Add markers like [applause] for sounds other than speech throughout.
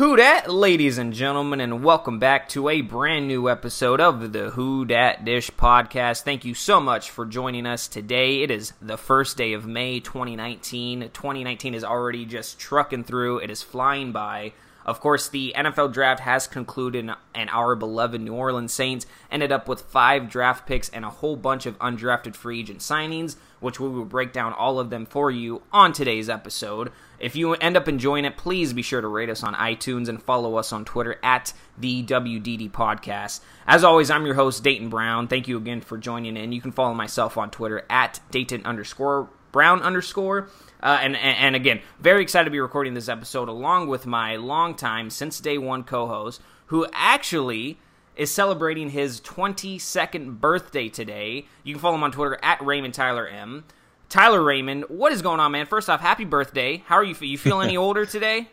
Who dat, ladies and gentlemen, and welcome back to a brand new episode of the Who Dat Dish podcast. Thank you so much for joining us today. It is the first day of May 2019. 2019 is already just trucking through, it is flying by. Of course, the NFL draft has concluded, and our beloved New Orleans Saints ended up with five draft picks and a whole bunch of undrafted free agent signings, which we will break down all of them for you on today's episode. If you end up enjoying it, please be sure to rate us on iTunes and follow us on Twitter at the WDD Podcast. As always, I'm your host, Dayton Brown. Thank you again for joining in. You can follow myself on Twitter at Dayton underscore Brown underscore. Uh, and, and, again, very excited to be recording this episode along with my longtime, since day one co host, who actually is celebrating his 22nd birthday today. You can follow him on Twitter at Raymond Tyler M. Tyler Raymond, what is going on, man? First off, happy birthday. How are you? You feel any [laughs] older today?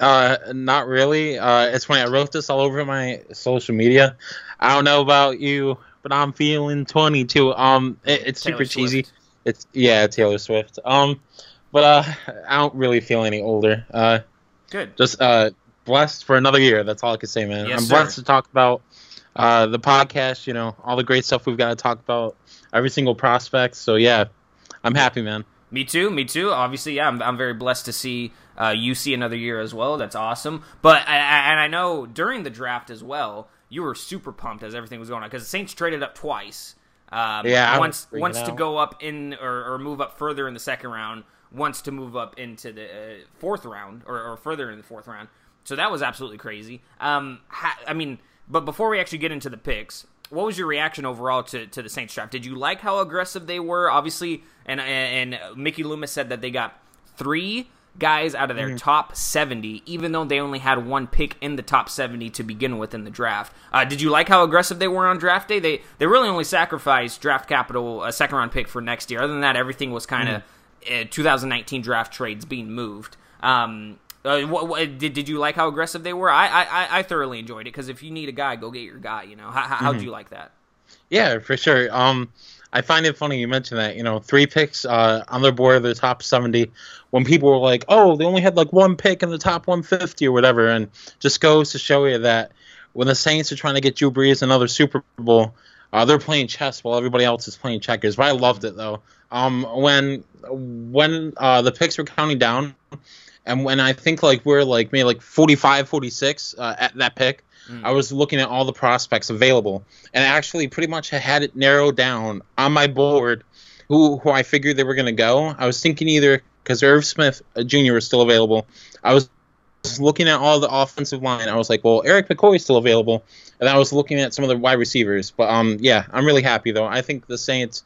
Uh, not really. Uh, it's funny. I wrote this all over my social media. I don't know about you, but I'm feeling 22. Um, it, it's Taylor super Swift. cheesy. It's yeah, Taylor Swift. Um, but uh, I don't really feel any older. Uh, Good. just uh, blessed for another year. That's all I can say, man. Yes, I'm sir. blessed to talk about uh the podcast. You know, all the great stuff we've got to talk about. Every single prospect. So yeah, I'm happy, man. Me too. Me too. Obviously, yeah, I'm, I'm very blessed to see uh, you see another year as well. That's awesome. But I, I- and I know during the draft as well, you were super pumped as everything was going on because the Saints traded up twice. Um, Yeah, wants once to go up in or, or move up further in the second round, Wants to move up into the uh, fourth round or, or further in the fourth round. So that was absolutely crazy. Um, ha- I mean, but before we actually get into the picks, what was your reaction overall to, to the Saints draft? Did you like how aggressive they were? Obviously, and and, and Mickey Loomis said that they got three guys out of Mm-hmm. their top 70, even though they only had one pick in the top 70 to begin with in the draft. Uh, did you like how aggressive they were on draft day? They they really only sacrificed draft capital, a second round pick for next year. Other than that, everything was kind of Mm-hmm. uh, 2019 draft trades being moved. Um, uh, what, what, did, did you like how aggressive they were? I I, I- thoroughly enjoyed it because if you need a guy, go get your guy. You know, how, how, Mm-hmm. you like that? Yeah, for sure. Um, I find it funny you mentioned that. You know, three picks uh, on their board of the top 70. When people were like, "Oh, they only had like one pick in the top 150 or whatever," and just goes to show you that when the Saints are trying to get Drew Brees another Super Bowl, uh, they're playing chess while everybody else is playing checkers. But I loved it though. Um, when when uh, the picks were counting down, and when I think like we're like maybe like 45, 46 uh, at that pick. I was looking at all the prospects available, and actually pretty much had it narrowed down on my board who who I figured they were going to go. I was thinking either because Irv Smith uh, Jr. was still available. I was looking at all the offensive line. I was like, well, Erik McCoy is still available, and I was looking at some of the wide receivers. But um, yeah, I'm really happy though. I think the Saints,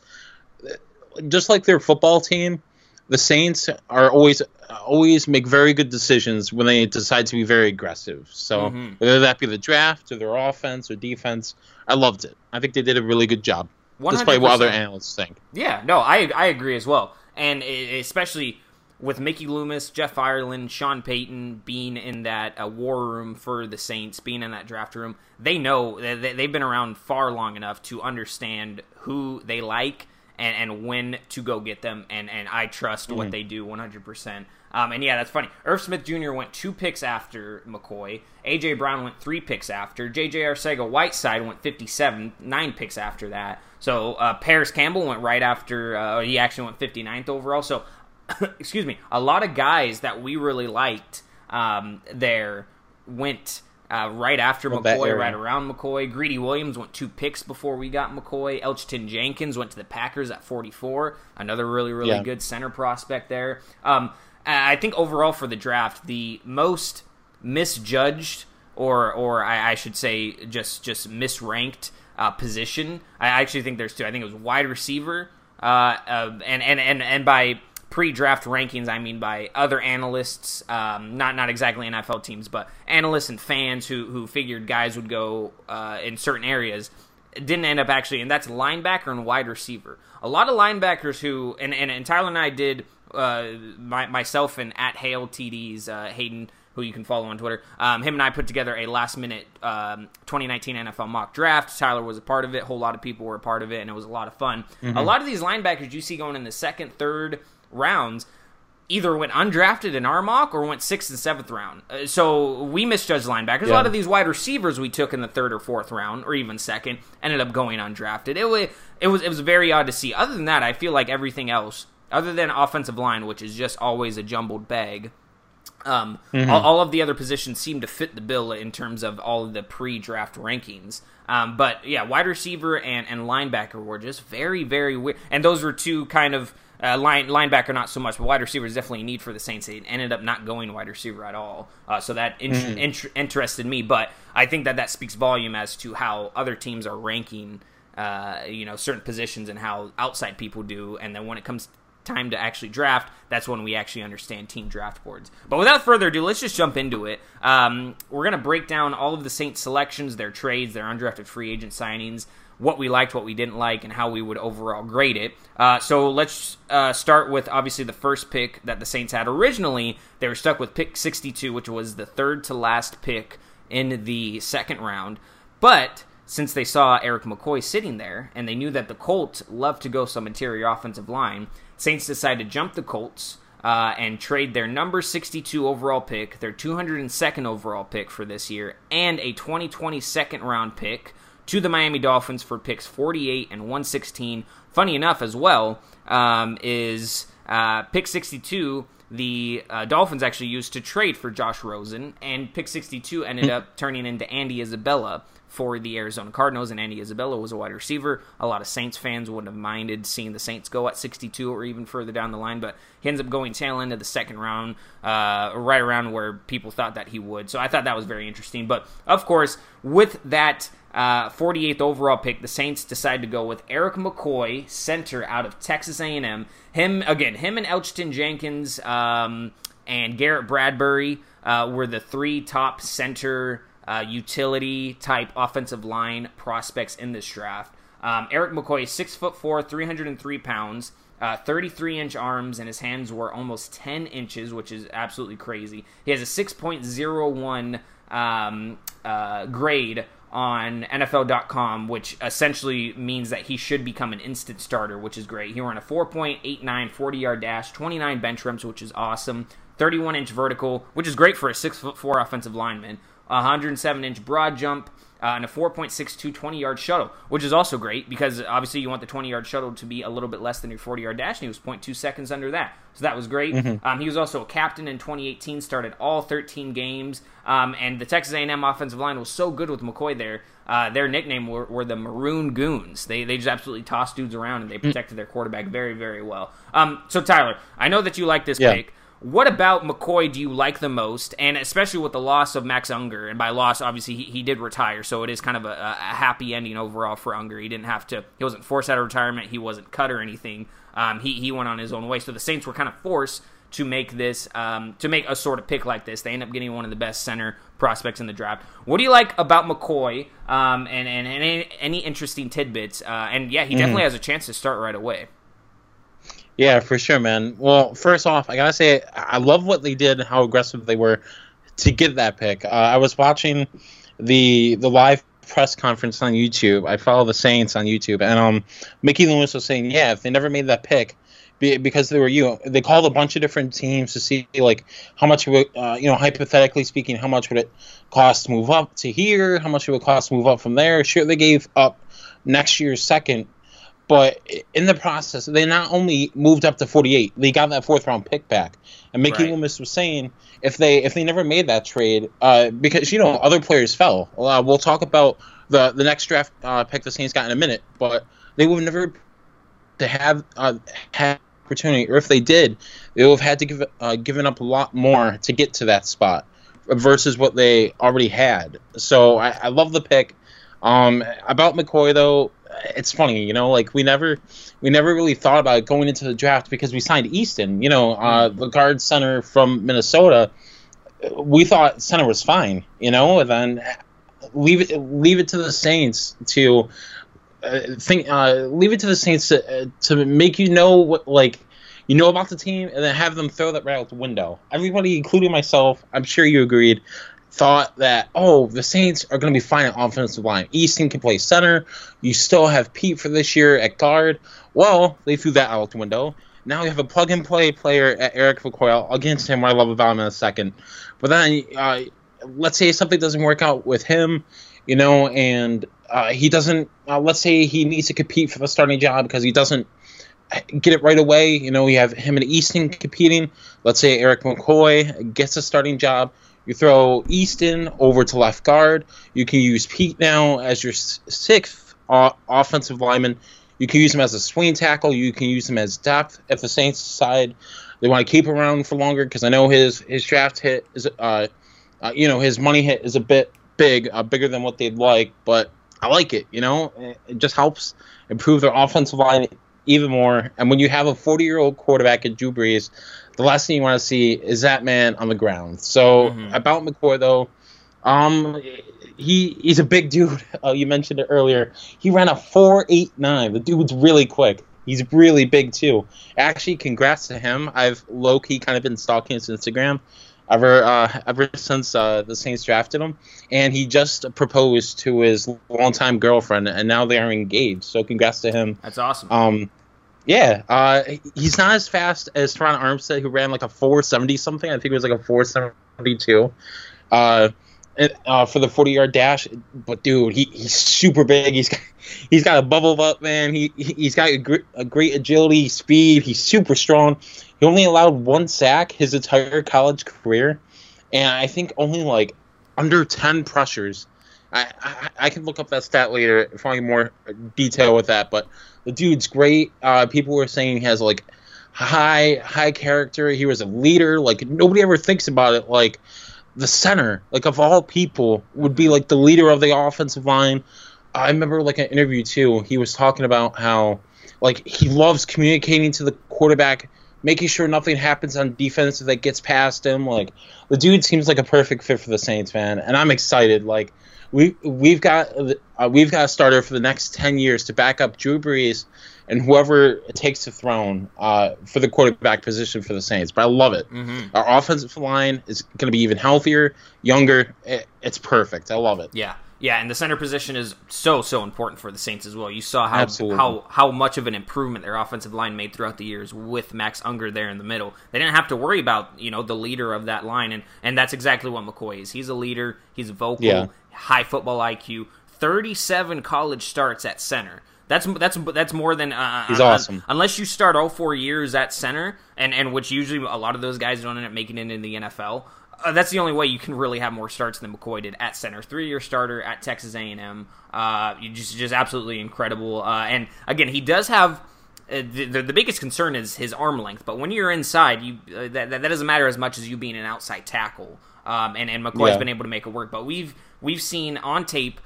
just like their football team, the Saints are always always make very good decisions when they decide to be very aggressive. So Mhm. whether that be the draft or their offense or defense, I loved it. I think they did a really good job, despite what other analysts think. Yeah, no, I I agree as well, and especially with Mickey Loomis, Jeff Ireland, Sean Payton being in that uh, war room for the Saints, being in that draft room, they know they- they've been around far long enough to understand who they like and, and when to go get them, and, and I trust what they do 100%. Um, and yeah, that's funny. Irv Smith Jr. went two picks after McCoy. AJ Brown went three picks after. JJ Arcega Whiteside went 57, nine picks after that. So uh, Parris Campbell went right after. Uh, he actually went 59th overall. So, [coughs] excuse me, a lot of guys that we really liked um, there went uh, right after Well, McCoy, right around McCoy. Greedy Williams went two picks before we got McCoy. Elgton Jenkins went to the Packers at 44. Another really, really Yeah. good center prospect there. Um, I think overall for the draft, the most misjudged, or or I, I should say, just just misranked uh, position. I actually think there's two. I think it was wide receiver, uh, uh, and and and and by pre-draft rankings, I mean by other analysts, um, not not exactly NFL teams, but analysts and fans who who figured guys would go uh, in certain areas didn't end up actually, and that's linebacker and wide receiver. A lot of linebackers who, and, and, and Tyler and I did, uh, my, myself and at Hale TDs, uh, Hayden, who you can follow on Twitter, um, him and I put together a last minute um, 2019 NFL mock draft. Tyler was a part of it, a whole lot of people were a part of it, and it was a lot of fun. A lot of these linebackers you see going in the second, third rounds, either went undrafted in our mock or went sixth and seventh round. Uh, so we misjudged linebackers. Yeah. A lot of these wide receivers we took in the third or fourth round, or even second, ended up going undrafted. It was it was it was very odd to see. Other than that, I feel like everything else, other than offensive line, which is just always a jumbled bag. Um, mm-hmm. all, all, of the other positions seem to fit the bill in terms of all of the pre-draft rankings. Um, but yeah, wide receiver and, and linebacker were just very, very weird. And those were two kind of uh, line linebacker not so much, but wide receiver is definitely a need for the Saints. They ended up not going wide receiver at all, uh, so that in- mm-hmm. in- interested me. But I think that that speaks volume as to how other teams are ranking, uh, you know, certain positions and how outside people do. And then when it comes time to actually draft, that's when we actually understand team draft boards. But without further ado, let's just jump into it. Um, we're gonna break down all of the Saints selections, their trades, their undrafted free agent signings what we liked, what we didn't like, and how we would overall grade it. Uh, so let's uh, start with obviously the first pick that the Saints had originally. They were stuck with pick 62, which was the third to last pick in the second round. But since they saw Erik McCoy sitting there and they knew that the Colts loved to go some interior offensive line, Saints decided to jump the Colts. Uh, and trade their number 62 overall pick, their 202nd overall pick for this year, and a 2020 second round pick to the Miami Dolphins for picks 48 and 116. Funny enough, as well, um, is uh, pick 62 the uh, Dolphins actually used to trade for Josh Rosen, and pick 62 ended hmm. up turning into Andy Isabella for the Arizona Cardinals, and Andy Isabella was a wide receiver. A lot of Saints fans wouldn't have minded seeing the Saints go at 62 or even further down the line, but he ends up going tail end of the second round, uh, right around where people thought that he would. So I thought that was very interesting. But of course, with that uh, 48th overall pick, the Saints decide to go with Erik McCoy, center out of Texas A&M. Him again, him and Elgton Jenkins um, and Garrett Bradbury uh, were the three top center uh, utility type offensive line prospects in this draft. Um, Erik McCoy six foot four, 303 pounds. Uh, 33 inch arms, and his hands were almost 10 inches, which is absolutely crazy. He has a 6.01 um, uh, grade on NFL.com, which essentially means that he should become an instant starter, which is great. He ran a 4.89 40 yard dash, 29 bench reps, which is awesome, 31 inch vertical, which is great for a 6'4 offensive lineman, 107 inch broad jump, uh, and a 4.62 20 yard shuttle, which is also great because obviously you want the 20 yard shuttle to be a little bit less than your 40 yard dash, and he was 0.2 seconds under that. So that was great. Mm-hmm. Um, he was also a captain in 2018, started all 13 games, um, and the Texas A&M offensive line was so good with McCoy there. Uh, their nickname were, were, the Maroon Goons. They, they just absolutely tossed dudes around and they mm. protected their quarterback very, very well. Um, so, Tyler, I know that you like this yeah. pick. What about McCoy do you like the most? And especially with the loss of Max Unger, and by loss, obviously he, he did retire, so it is kind of a, a, happy ending overall for Unger. He didn't have to, he wasn't forced out of retirement, he wasn't cut or anything. Um, he he went on his own way. So the Saints were kind of forced to make this um, to make a sort of pick like this. They end up getting one of the best center prospects in the draft. What do you like about McCoy? Um, and, and, and any, any, interesting tidbits? Uh, and yeah, he mm-hmm. definitely has a chance to start right away. Yeah, for sure, man. Well, first off, I gotta say I love what they did, and how aggressive they were to get that pick. Uh, I was watching the the live press conference on YouTube. I follow the Saints on YouTube, and um, Mickey Loomis was saying, yeah, if they never made that pick, because they were you, they called a bunch of different teams to see like how much would uh, you know hypothetically speaking, how much would it cost to move up to here, how much it would cost to move up from there. Sure, they gave up next year's second but in the process, they not only moved up to 48, they got that fourth round pick back. And Mickey right. Loomis was saying if they if they never made that trade, uh, because you know other players fell. Uh, we'll talk about the the next draft uh, pick the Saints got in a minute, but they would never to have uh, had opportunity, or if they did, they would have had to give uh, given up a lot more to get to that spot versus what they already had. So I, I love the pick. Um, about McCoy though, it's funny, you know, like we never we never really thought about going into the draft because we signed Easton, you know, uh, the guard center from Minnesota. We thought center was fine, you know, and then leave it leave it to the Saints to uh, think uh, leave it to the Saints to, uh, to make you know what like you know about the team and then have them throw that right out the window. Everybody, including myself, I'm sure you agreed, thought that oh the Saints are going to be fine at offensive line. Easton can play center. You still have Peat for this year at guard. Well, they threw that out the window. Now you have a plug and play player at Erik McCoy. I'll, I'll get into him what I love about him in a second. But then, uh, let's say something doesn't work out with him, you know, and uh, he doesn't. Uh, let's say he needs to compete for the starting job because he doesn't get it right away. You know, we have him and Easton competing. Let's say Erik McCoy gets a starting job. You throw Easton over to left guard. You can use Peat now as your sixth offensive lineman. You can use him as a swing tackle. You can use him as depth if the Saints decide they want to keep around for longer because I know his his draft hit is uh, uh, you know his money hit is a bit big, uh, bigger than what they'd like, but I like it. You know, it just helps improve their offensive line even more. And when you have a 40 year old quarterback at Drew Brees, the last thing you want to see is that man on the ground. So mm-hmm. about McCoy though, um, he he's a big dude. [laughs] Uh, you mentioned it earlier. He ran a four eight nine. The dude's really quick. He's really big too. Actually, congrats to him. I've low key kind of been stalking his Instagram ever uh, ever since uh, the Saints drafted him, and he just proposed to his longtime girlfriend, and now they are engaged. So congrats to him. That's awesome. Um, yeah, uh, he's not as fast as Terron Armstead, who ran like a 470 something. I think it was like a 472 uh, uh, for the 40 yard dash. But dude, he, he's super big. He's got, he's got a bubble up, man. He he's got a, gr- a great agility, speed. He's super strong. He only allowed one sack his entire college career, and I think only like under 10 pressures. I, I, I can look up that stat later, find more detail with that, but the dude's great. Uh, people were saying he has like high high character. He was a leader. Like nobody ever thinks about it. Like the center, like of all people, would be like the leader of the offensive line. I remember like an interview too. He was talking about how like he loves communicating to the quarterback, making sure nothing happens on defense that gets past him. Like the dude seems like a perfect fit for the Saints, man, and I'm excited. Like we we've got uh, we've got a starter for the next ten years to back up Drew Brees and whoever takes the throne uh, for the quarterback position for the Saints. But I love it. Mm-hmm. Our offensive line is going to be even healthier, younger. It, it's perfect. I love it. Yeah. Yeah, and the center position is so so important for the Saints as well. You saw how Absolutely. how how much of an improvement their offensive line made throughout the years with Max Unger there in the middle. They didn't have to worry about you know the leader of that line, and and that's exactly what McCoy is. He's a leader. He's vocal. Yeah high football IQ, 37 college starts at center. That's that's that's more than uh, he's awesome. unless you start all four years at center, and and which usually a lot of those guys don't end up making it in the NFL. Uh, that's the only way you can really have more starts than McCoy did at center. Three year starter at Texas A and M. Uh, just just absolutely incredible. Uh, and again, he does have. Uh, the, the, the, biggest concern is his arm length, but when you're inside, you uh, that, that doesn't matter as much as you being an outside tackle. Um, and and McCoy's yeah. been able to make it work, but we've we've seen on tape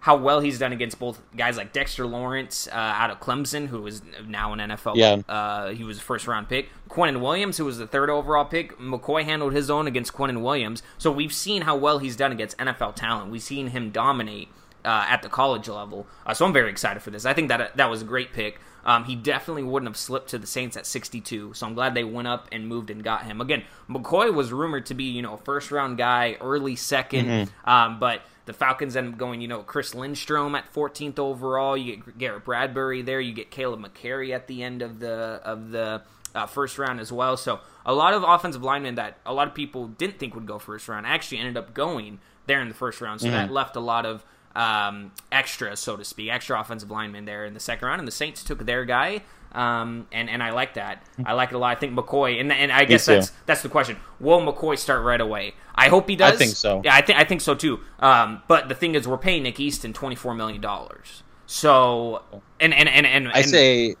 how well he's done against both guys like Dexter Lawrence uh, out of Clemson, who is now an NFL. Yeah. Uh, he was a first round pick. Quinnen Williams, who was the third overall pick. McCoy handled his own against Quinnen Williams. So we've seen how well he's done against NFL talent. We've seen him dominate uh, at the college level. Uh, so I'm very excited for this. I think that that was a great pick. Um, he definitely wouldn't have slipped to the Saints at 62, so I'm glad they went up and moved and got him. Again, McCoy was rumored to be, you know, a first round guy, early 2nd mm-hmm. um, but the Falcons end up going, you know, Chris Lindstrom at 14th overall. You get Garrett Bradbury there. You get Kaleb McGary at the end of the of the uh, first round as well. So a lot of offensive linemen that a lot of people didn't think would go first round actually ended up going there in the first round. So mm-hmm. that left a lot of um, extra, so to speak, extra offensive linemen there in the second round, and the Saints took their guy. Um, and and I like that. I like it a lot. I think McCoy, and and I guess that's that's the question. Will McCoy start right away? I hope he does. I think so. Yeah, I think I think so too. Um, but the thing is, we're paying Nick Easton twenty four million dollars. So and and and and, I say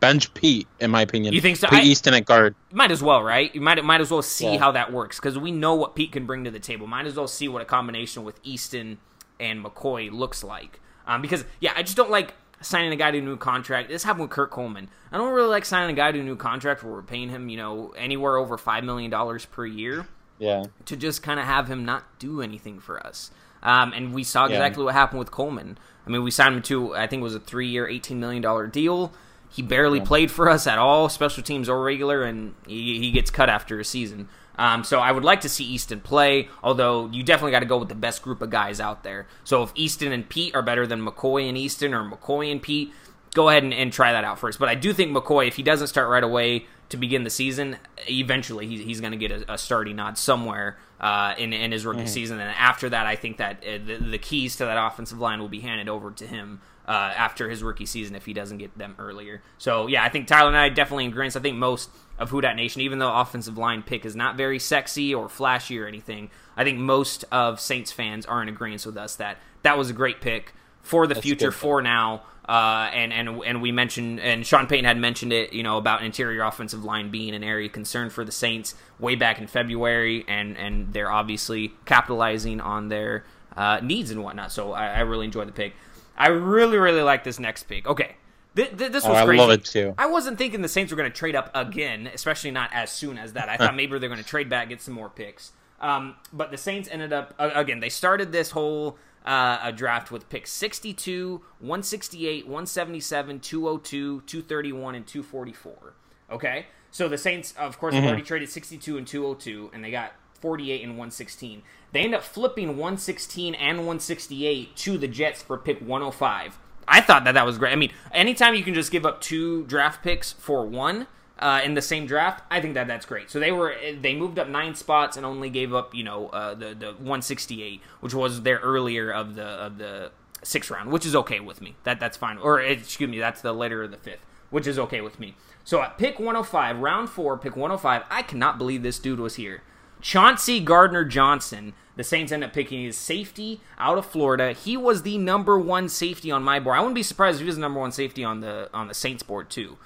bench Peat, in my opinion. You think so? Peat I, Easton at guard. Might as well, right? You might might as well see yeah. how that works because we know what Peat can bring to the table. Might as well see what a combination with Easton and McCoy looks like. Um, because yeah, I just don't like signing a guy to a new contract. This happened with Kurt Coleman. I don't really like signing a guy to a new contract where we're paying him, you know, anywhere over five million dollars per year. Yeah. To just kind of have him not do anything for us. Um, and we saw exactly yeah. what happened with Coleman. I mean, we signed him to I think it was a three-year, eighteen million dollar deal. He barely yeah. played for us at all, special teams or regular, and he, he gets cut after a season. Um, so I would like to see Easton play, although you definitely got to go with the best group of guys out there. So if Easton and Peat are better than McCoy and Easton, or McCoy and Peat, go ahead and, and try that out first. But I do think McCoy, if he doesn't start right away to begin the season, eventually he's, he's going to get a, a, starting nod somewhere uh, in, in his rookie mm-hmm. season. And after that, I think that uh, the, the, keys to that offensive line will be handed over to him uh, after his rookie season if he doesn't get them earlier. So, yeah, I think Tyler and I definitely in agreement. I think most of Who Dat Nation, even though offensive line pick is not very sexy or flashy or anything, I think most of Saints fans are in agreement with us that that was a great pick for the That's future, for now. Uh, and and and we mentioned and Sean Payton had mentioned it, you know, about interior offensive line being an area of concern for the Saints way back in February, and and they're obviously capitalizing on their uh, needs and whatnot. So I, I, really enjoyed the pick. I really really like this next pick. Okay. Th- th- this oh, was oh, crazy. I love it too. I wasn't thinking the Saints were going to trade up again, especially not as soon as that. I thought maybe they're going to trade back, get some more picks. Um, but the Saints ended up uh, again. They started this whole uh, a draft with picks 62, 168, 177, 202, 231, and 244. Okay? So the Saints, of course, mm-hmm. have already traded 62 and 202, and they got 48 and 116. They end up flipping 116 and 168 to the Jets for pick 105. I thought that that was great. I mean, anytime you can just give up two draft picks for one, uh, in the same draft, I think that that's great. So they were they moved up nine spots and only gave up you know uh, the the 168, which was their earlier of the of the sixth round, which is okay with me. That that's fine. Or excuse me, that's the later of the fifth, which is okay with me. So at pick 105, round four, pick 105, I cannot believe this dude was here. Chauncey Gardner Johnson. The Saints end up picking his safety out of Florida. He was the number one safety on my board. I wouldn't be surprised if he was the number one safety on the on the Saints board too.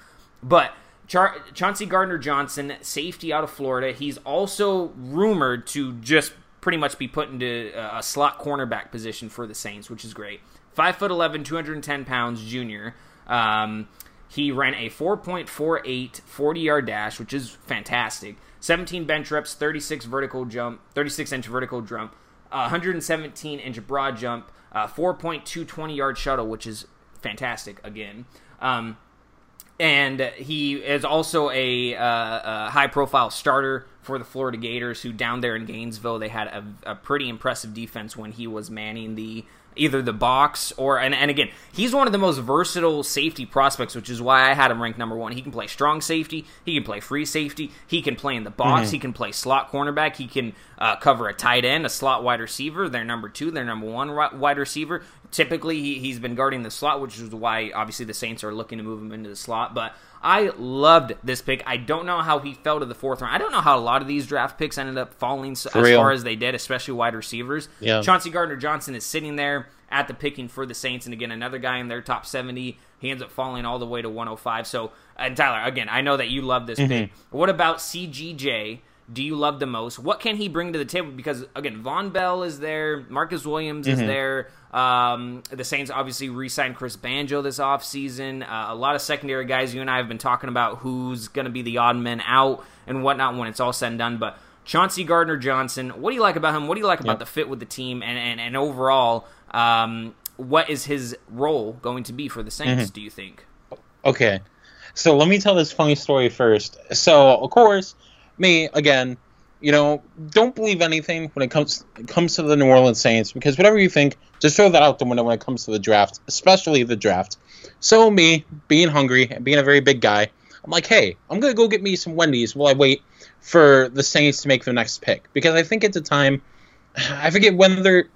But Char- Chauncey Gardner Johnson, safety out of Florida. He's also rumored to just pretty much be put into a slot cornerback position for the Saints, which is great. Five foot 11, 210 pounds, junior. Um, he ran a 4.48 40 yard dash, which is fantastic. 17 bench reps, 36 vertical jump, 36 inch vertical jump, uh, 117 inch broad jump, uh, 4.2 20 yard shuttle, which is fantastic again. Um, and he is also a, uh, a high profile starter for the Florida Gators, who down there in Gainesville they had a, a pretty impressive defense when he was manning the either the box or and, and again he's one of the most versatile safety prospects which is why i had him ranked number one he can play strong safety he can play free safety he can play in the box mm-hmm. he can play slot cornerback he can uh, cover a tight end a slot wide receiver they're number two they're number one wide receiver typically he, he's been guarding the slot which is why obviously the saints are looking to move him into the slot but I loved this pick. I don't know how he fell to the fourth round. I don't know how a lot of these draft picks ended up falling so, as far as they did, especially wide receivers. Yeah. Chauncey Gardner Johnson is sitting there at the picking for the Saints, and again, another guy in their top 70. He ends up falling all the way to 105. So, and Tyler, again, I know that you love this mm-hmm. pick. What about CGJ? Do you love the most? What can he bring to the table? Because again, Vonn Bell is there, Marcus Williams mm-hmm. is there. Um, the Saints obviously re-signed Chris Banjo this offseason. Uh, a lot of secondary guys. You and I have been talking about who's going to be the odd men out and whatnot when it's all said and done. But Chauncey Gardner Johnson, what do you like about him? What do you like about yep. the fit with the team and and, and overall? Um, what is his role going to be for the Saints? Mm-hmm. Do you think? Okay, so let me tell this funny story first. So of course me again, you know, don't believe anything when it comes it comes to the New Orleans Saints because whatever you think, just throw that out the window when it comes to the draft, especially the draft. So me, being hungry and being a very big guy, I'm like, hey, I'm gonna go get me some Wendy's while I wait for the Saints to make their next pick because I think at the time, [sighs] I forget when their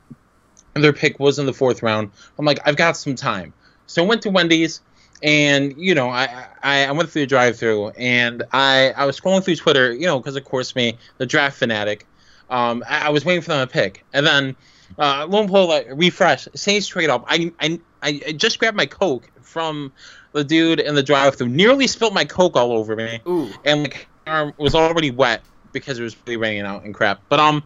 their pick was in the fourth round. I'm like, I've got some time, so I went to Wendy's and you know I, I, I went through the drive through and I I was scrolling through Twitter you know because of course me the draft fanatic. Um I, I, was waiting for them to pick. And then uh lo and behold like refresh Saints trade up. I, I I just grabbed my Coke from the dude in the drive through nearly spilled my Coke all over me. Ooh. and like arm was already wet because it was really raining out and crap. But um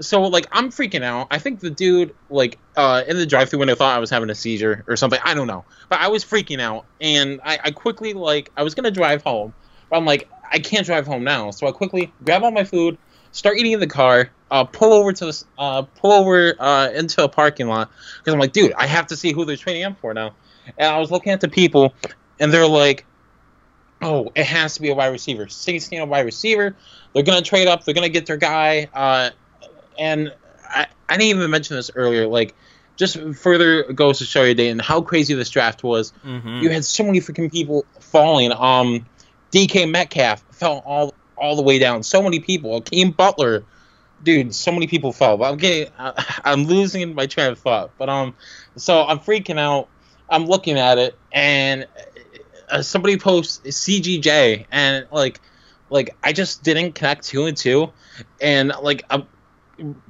so like I'm freaking out. I think the dude like uh, in the drive-through window thought I was having a seizure or something. I don't know, but I was freaking out, and I, I quickly like I was gonna drive home, but I'm like I can't drive home now, so I quickly grab all my food, start eating in the car, uh, pull over to uh, pull over uh, into a parking lot because I'm like, dude, I have to see who they're trading up for now. And I was looking at the people, and they're like, oh, it has to be a wide receiver. Saints need a wide receiver. They're gonna trade up. They're gonna get their guy. And I, I didn't even mention this earlier. Like just further goes to show you, Dayton, how crazy this draft was. Mm-hmm. You had so many freaking people falling. Um, DK Metcalf fell all all the way down. So many people. Hakeem Butler, dude, so many people fell. But I'm getting, I, [laughs] I'm losing my train of thought. But um, so I'm freaking out. I'm looking at it, and uh, somebody posts CGJ, and like, like I just didn't connect two and two, and like I'm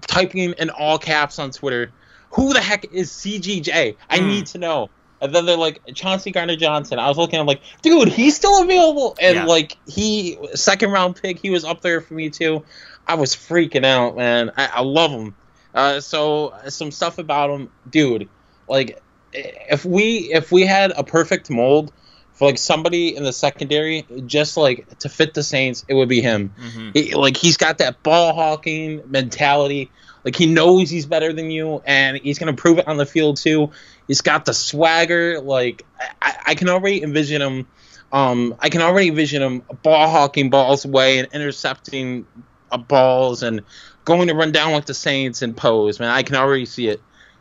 typing in all caps on Twitter, who the heck is CGJ? I Hmm. need to know. And then they're like Chauncey Gardner Johnson. I was looking, I'm like, dude, he's still available. And Yeah. like he second round pick, he was up there for me too. I was freaking out, man. I, I love him. Uh, so some stuff about him, dude. Like if we if we had a perfect mold for like somebody in the secondary, just like to fit the Saints, it would be him. Mm-hmm. Like he's got that ball hawking mentality. Like he knows he's better than you, and he's gonna prove it on the field too. He's got the swagger. Like I, I can already envision him. Um, I can already envision him ball hawking balls away and intercepting uh, balls and going to run down like the Saints and pose. Man, I can already see it.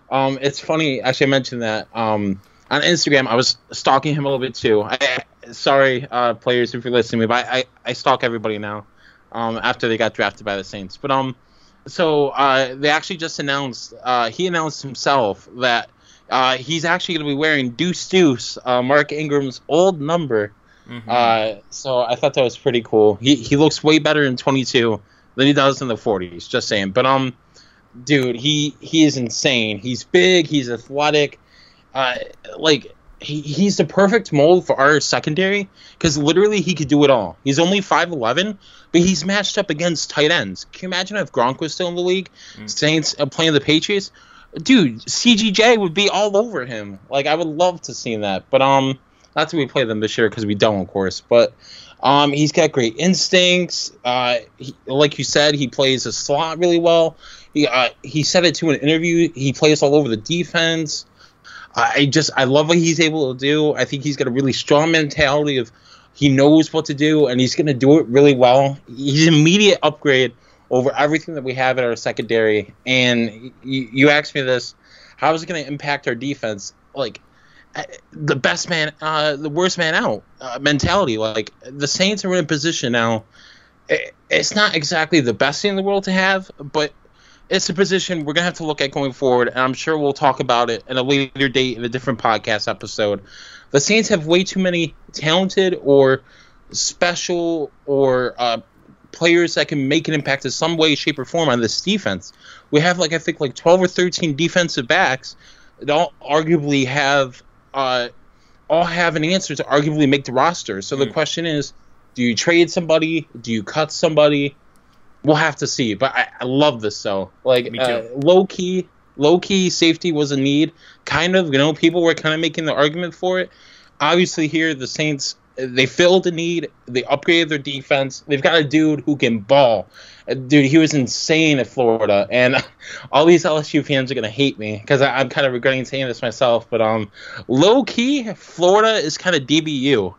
Um, it's funny. Actually, I mentioned that um, on Instagram. I was stalking him a little bit too. I, sorry, uh, players, if you're listening to me, but I, I, I stalk everybody now um, after they got drafted by the Saints. But um, so uh, they actually just announced. Uh, he announced himself that uh, he's actually going to be wearing Deuce Deuce, uh, Mark Ingram's old number. Mm-hmm. Uh, so I thought that was pretty cool. He he looks way better in 22 than he does in the 40s. Just saying. But um, dude, he he is insane. He's big. He's athletic. Uh, like he, he's the perfect mold for our secondary because literally he could do it all. He's only 5'11, but he's matched up against tight ends. Can you imagine if Gronk was still in the league? Mm. Saints uh, playing the Patriots? Dude, CGJ would be all over him. Like I would love to see that. But um not that we play them this year because we don't, of course. But um, he's got great instincts. Uh, he, like you said, he plays a slot really well. He uh, he said it to an interview. He plays all over the defense. I just I love what he's able to do. I think he's got a really strong mentality of he knows what to do and he's going to do it really well. He's an immediate upgrade over everything that we have in our secondary. And you, you asked me this, how is it going to impact our defense? Like the best man, uh, the worst man out uh, mentality. Like the Saints are in a position now. It, it's not exactly the best thing in the world to have, but it's a position we're gonna have to look at going forward, and I'm sure we'll talk about it in a later date in a different podcast episode. The Saints have way too many talented or special or uh, players that can make an impact in some way, shape, or form on this defense. We have like I think like 12 or 13 defensive backs that all arguably have uh, all have an answer to arguably make the roster. So the Mm. question is, do you trade somebody? Do you cut somebody? We'll have to see. But I, I love this though. Like uh, low key, low key safety was a need. Kind of, you know, people were kind of making the argument for it. Obviously, here the Saints they filled the need. They upgraded their defense. They've got a dude who can ball. Uh, Dude, he was insane at Florida, and [laughs] all these LSU fans are gonna hate me because I'm kind of regretting saying this myself. But um, low key, Florida is kind of DBU,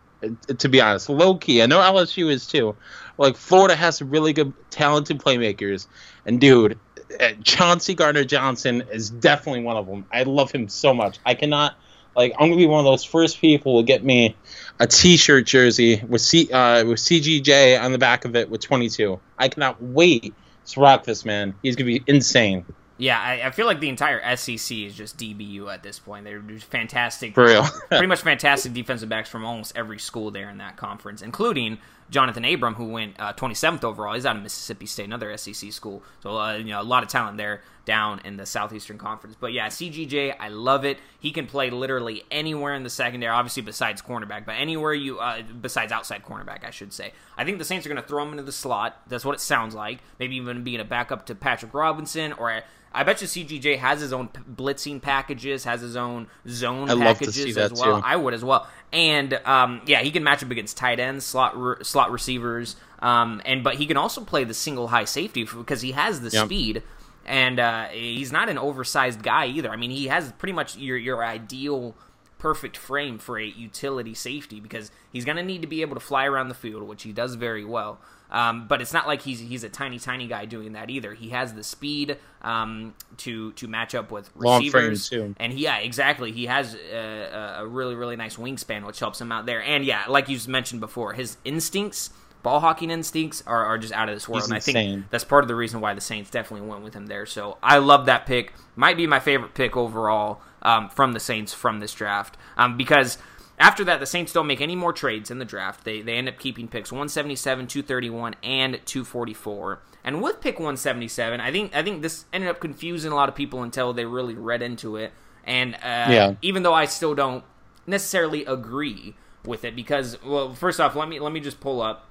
to be honest. Low key, I know LSU is too. Like Florida has some really good, talented playmakers, and dude, uh, Chauncey Gardner Johnson is definitely one of them. I love him so much. I cannot. Like I'm gonna be one of those first people to get me a T-shirt jersey with C uh, with CGJ on the back of it with 22. I cannot wait to rock this man. He's gonna be insane Yeah, I, I feel like the entire SEC is just DBU at this point. They're just fantastic, for real. pretty much fantastic defensive backs from almost every school there in that conference, including Johnathan Abram, who went uh, 27th overall. He's out of Mississippi State, another SEC school. So uh, you know a lot of talent there down in the Southeastern Conference. But yeah, CGJ, I love it. He can play literally anywhere in the secondary, obviously besides cornerback, but anywhere you uh, besides outside cornerback, I should say. I think the Saints are going to throw him into the slot. That's what it sounds like. Maybe even being a backup to Patrick Robinson or. I bet you CGJ has his own blitzing packages, has his own zone to packages as well. too. I would as well. And um, yeah, he can match up against tight ends, slot re- slot receivers, um, and but he can also play the single high safety because he has the Yep. speed, and uh, he's not an oversized guy either. I mean, he has pretty much your your ideal perfect frame for a utility safety because he's going to need to be able to fly around the field, which he does very well. Um, but it's not like he's he's a tiny tiny guy doing that either. He has the speed um, to to match up with receivers, too. and he, yeah, exactly. He has a, a really really nice wingspan, which helps him out there. And yeah, like you mentioned before, his instincts ball hawking instincts are, are just out of this world. He's and I think insane. that's part of the reason why the Saints definitely went with him there. So I love that pick. Might be my favorite pick overall um, from the Saints from this draft um, because. After that, the Saints don't make any more trades in the draft. They, they end up keeping picks 177, 231, and 244. And with pick 177, I think I think this ended up confusing a lot of people until they really read into it. And uh, Yeah. even though I still don't necessarily agree with it, because well, first off, let me let me just pull up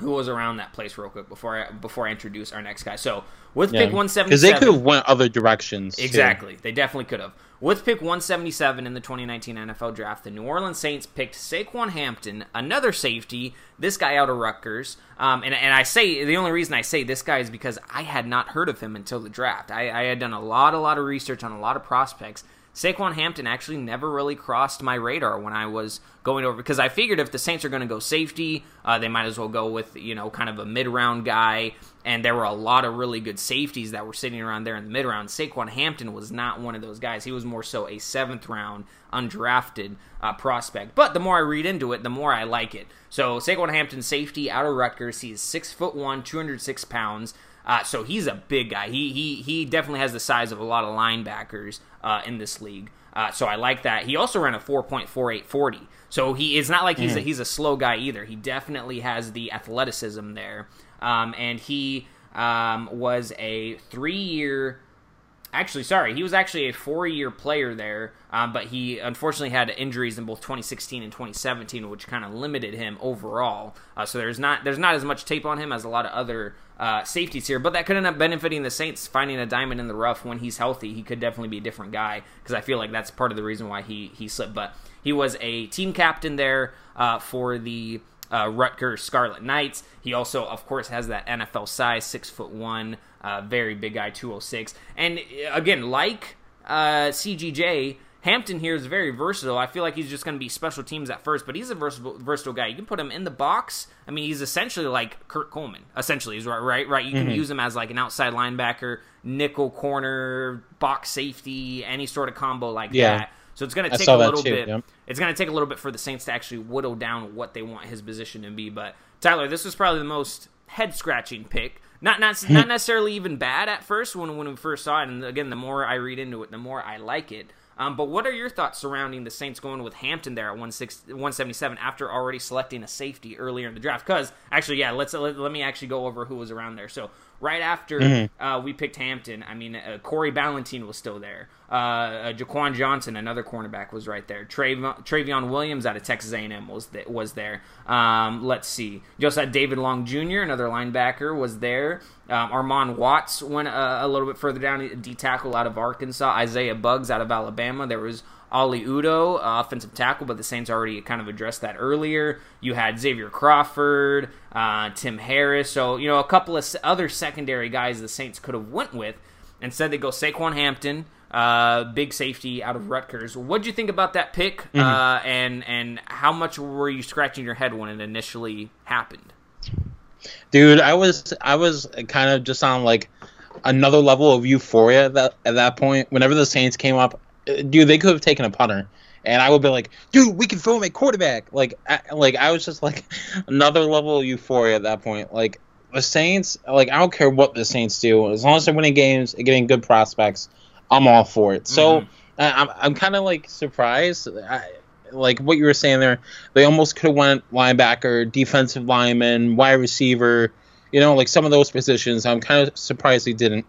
who was around that place real quick before I before I introduce our next guy. So with pick one seventy Because they could have went other directions. too. Exactly. They definitely could have. With pick 177 in the 2019 NFL Draft, the New Orleans Saints picked Saquan Hampton, another safety, this guy out of Rutgers. Um, and, and I say, the only reason I say this guy is because I had not heard of him until the draft. I, I had done a lot, a lot of research on a lot of prospects. Saquan Hampton actually never really crossed my radar when I was going over because I figured if the Saints are going to go safety, uh, they might as well go with you know kind of a mid round guy. And there were a lot of really good safeties that were sitting around there in the mid round. Saquan Hampton was not one of those guys. He was more so a seventh round undrafted uh, prospect. But the more I read into it, the more I like it. So Saquan Hampton, safety out of Rutgers. He's six foot one, two hundred six pounds. Uh, so he's a big guy. He he he definitely has the size of a lot of linebackers uh, in this league. Uh, so I like that. He also ran a 4.4840. So he it's not like he's a, he's a slow guy either. He definitely has the athleticism there. Um, and he um, was a three year actually sorry he was actually a four year player there um, but he unfortunately had injuries in both 2016 and 2017 which kind of limited him overall uh, so there's not there's not as much tape on him as a lot of other uh, safeties here but that could end up benefiting the saints finding a diamond in the rough when he's healthy he could definitely be a different guy because i feel like that's part of the reason why he he slipped but he was a team captain there uh, for the uh, Rutgers Scarlet Knights. He also, of course, has that NFL size, six foot one, uh, very big guy, two hundred six. And again, like uh, CGJ, Hampton here is very versatile. I feel like he's just going to be special teams at first, but he's a versatile, versatile guy. You can put him in the box. I mean, he's essentially like Kurt Coleman. Essentially, he's right, right, right. You can use him as like an outside linebacker, nickel corner, box safety, any sort of combo like Yeah. that. So it's going to take a little too, bit. It's going to take a little bit for the Saints to actually whittle down what they want his position to be. But Tyler, this was probably the most head scratching pick. Not not [laughs] not necessarily even bad at first when when we first saw it. And again, the more I read into it, the more I like it. Um, but what are your thoughts surrounding the Saints going with Hampton there at 16 177 after already selecting a safety earlier in the draft? Because actually, yeah, let's let, let me actually go over who was around there. So right after uh, we picked Hampton, I mean uh, Corey Ballentine was still there. Uh, uh, Jaquan Johnson, another cornerback, was right there. Trav- Trayveon Williams out of Texas A&M was th- was there. Um, let's see, you also had David Long Jr., another linebacker, was there. Um, Armon Watts went uh, a little bit further down, D tackle out of Arkansas. Isaiah Buggs out of Alabama. There was Oli Udoh, uh, offensive tackle, but the Saints already kind of addressed that earlier. You had Xavier Crawford, uh, Tim Harris, so you know a couple of other secondary guys the Saints could have went with. Instead, they go Saquan Hampton, uh, big safety out of Rutgers. What do you think about that pick? Uh, and and how much were you scratching your head when it initially happened? dude i was i was kind of just on like another level of euphoria at that, at that point whenever the saints came up dude they could have taken a punter and i would be like dude we can throw him at quarterback like I, like i was just like [laughs] another level of euphoria at that point like the saints like i don't care what the saints do as long as they're winning games and getting good prospects i'm all for it so Mhm. I, i'm, I'm kind of like surprised I, like what you were saying there, they almost could have went linebacker, defensive lineman, wide receiver, you know, like some of those positions. I'm kind of surprised they didn't.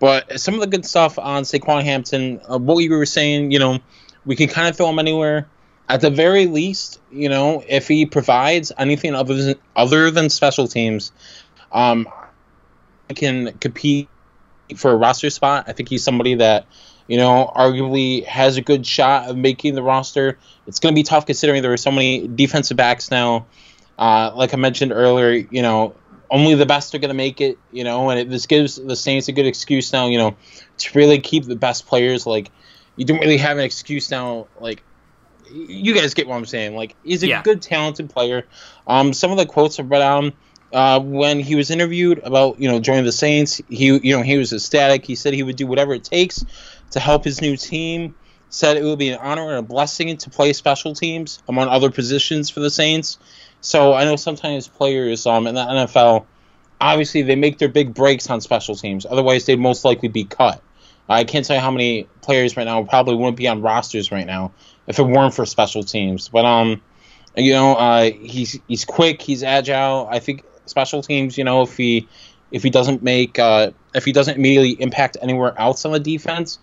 But some of the good stuff on Saquan Hampton, uh, what you were saying, you know, we can kind of throw him anywhere. At the very least, you know, if he provides anything other than other than special teams, um, I can compete for a roster spot. I think he's somebody that, you know, arguably has a good shot of making the roster. It's going to be tough considering there are so many defensive backs now. Uh, like I mentioned earlier, you know, only the best are going to make it, you know, and it, this gives the Saints a good excuse now, you know, to really keep the best players. Like, you don't really have an excuse now, like, you guys get what I'm saying. Like he's a Yeah. good, talented player. Um, some of the quotes I've read on uh, when he was interviewed about you know joining the Saints, he you know he was ecstatic. He said he would do whatever it takes to help his new team. Said it would be an honor and a blessing to play special teams among other positions for the Saints. So I know sometimes players um, in the NFL, obviously they make their big breaks on special teams. Otherwise, they'd most likely be cut. I can't tell you how many players right now probably wouldn't be on rosters right now if it weren't for special teams. But um, you know, uh, he's he's quick, he's agile. I think special teams, you know, if he if he doesn't make uh, if he doesn't immediately impact anywhere else on the defense,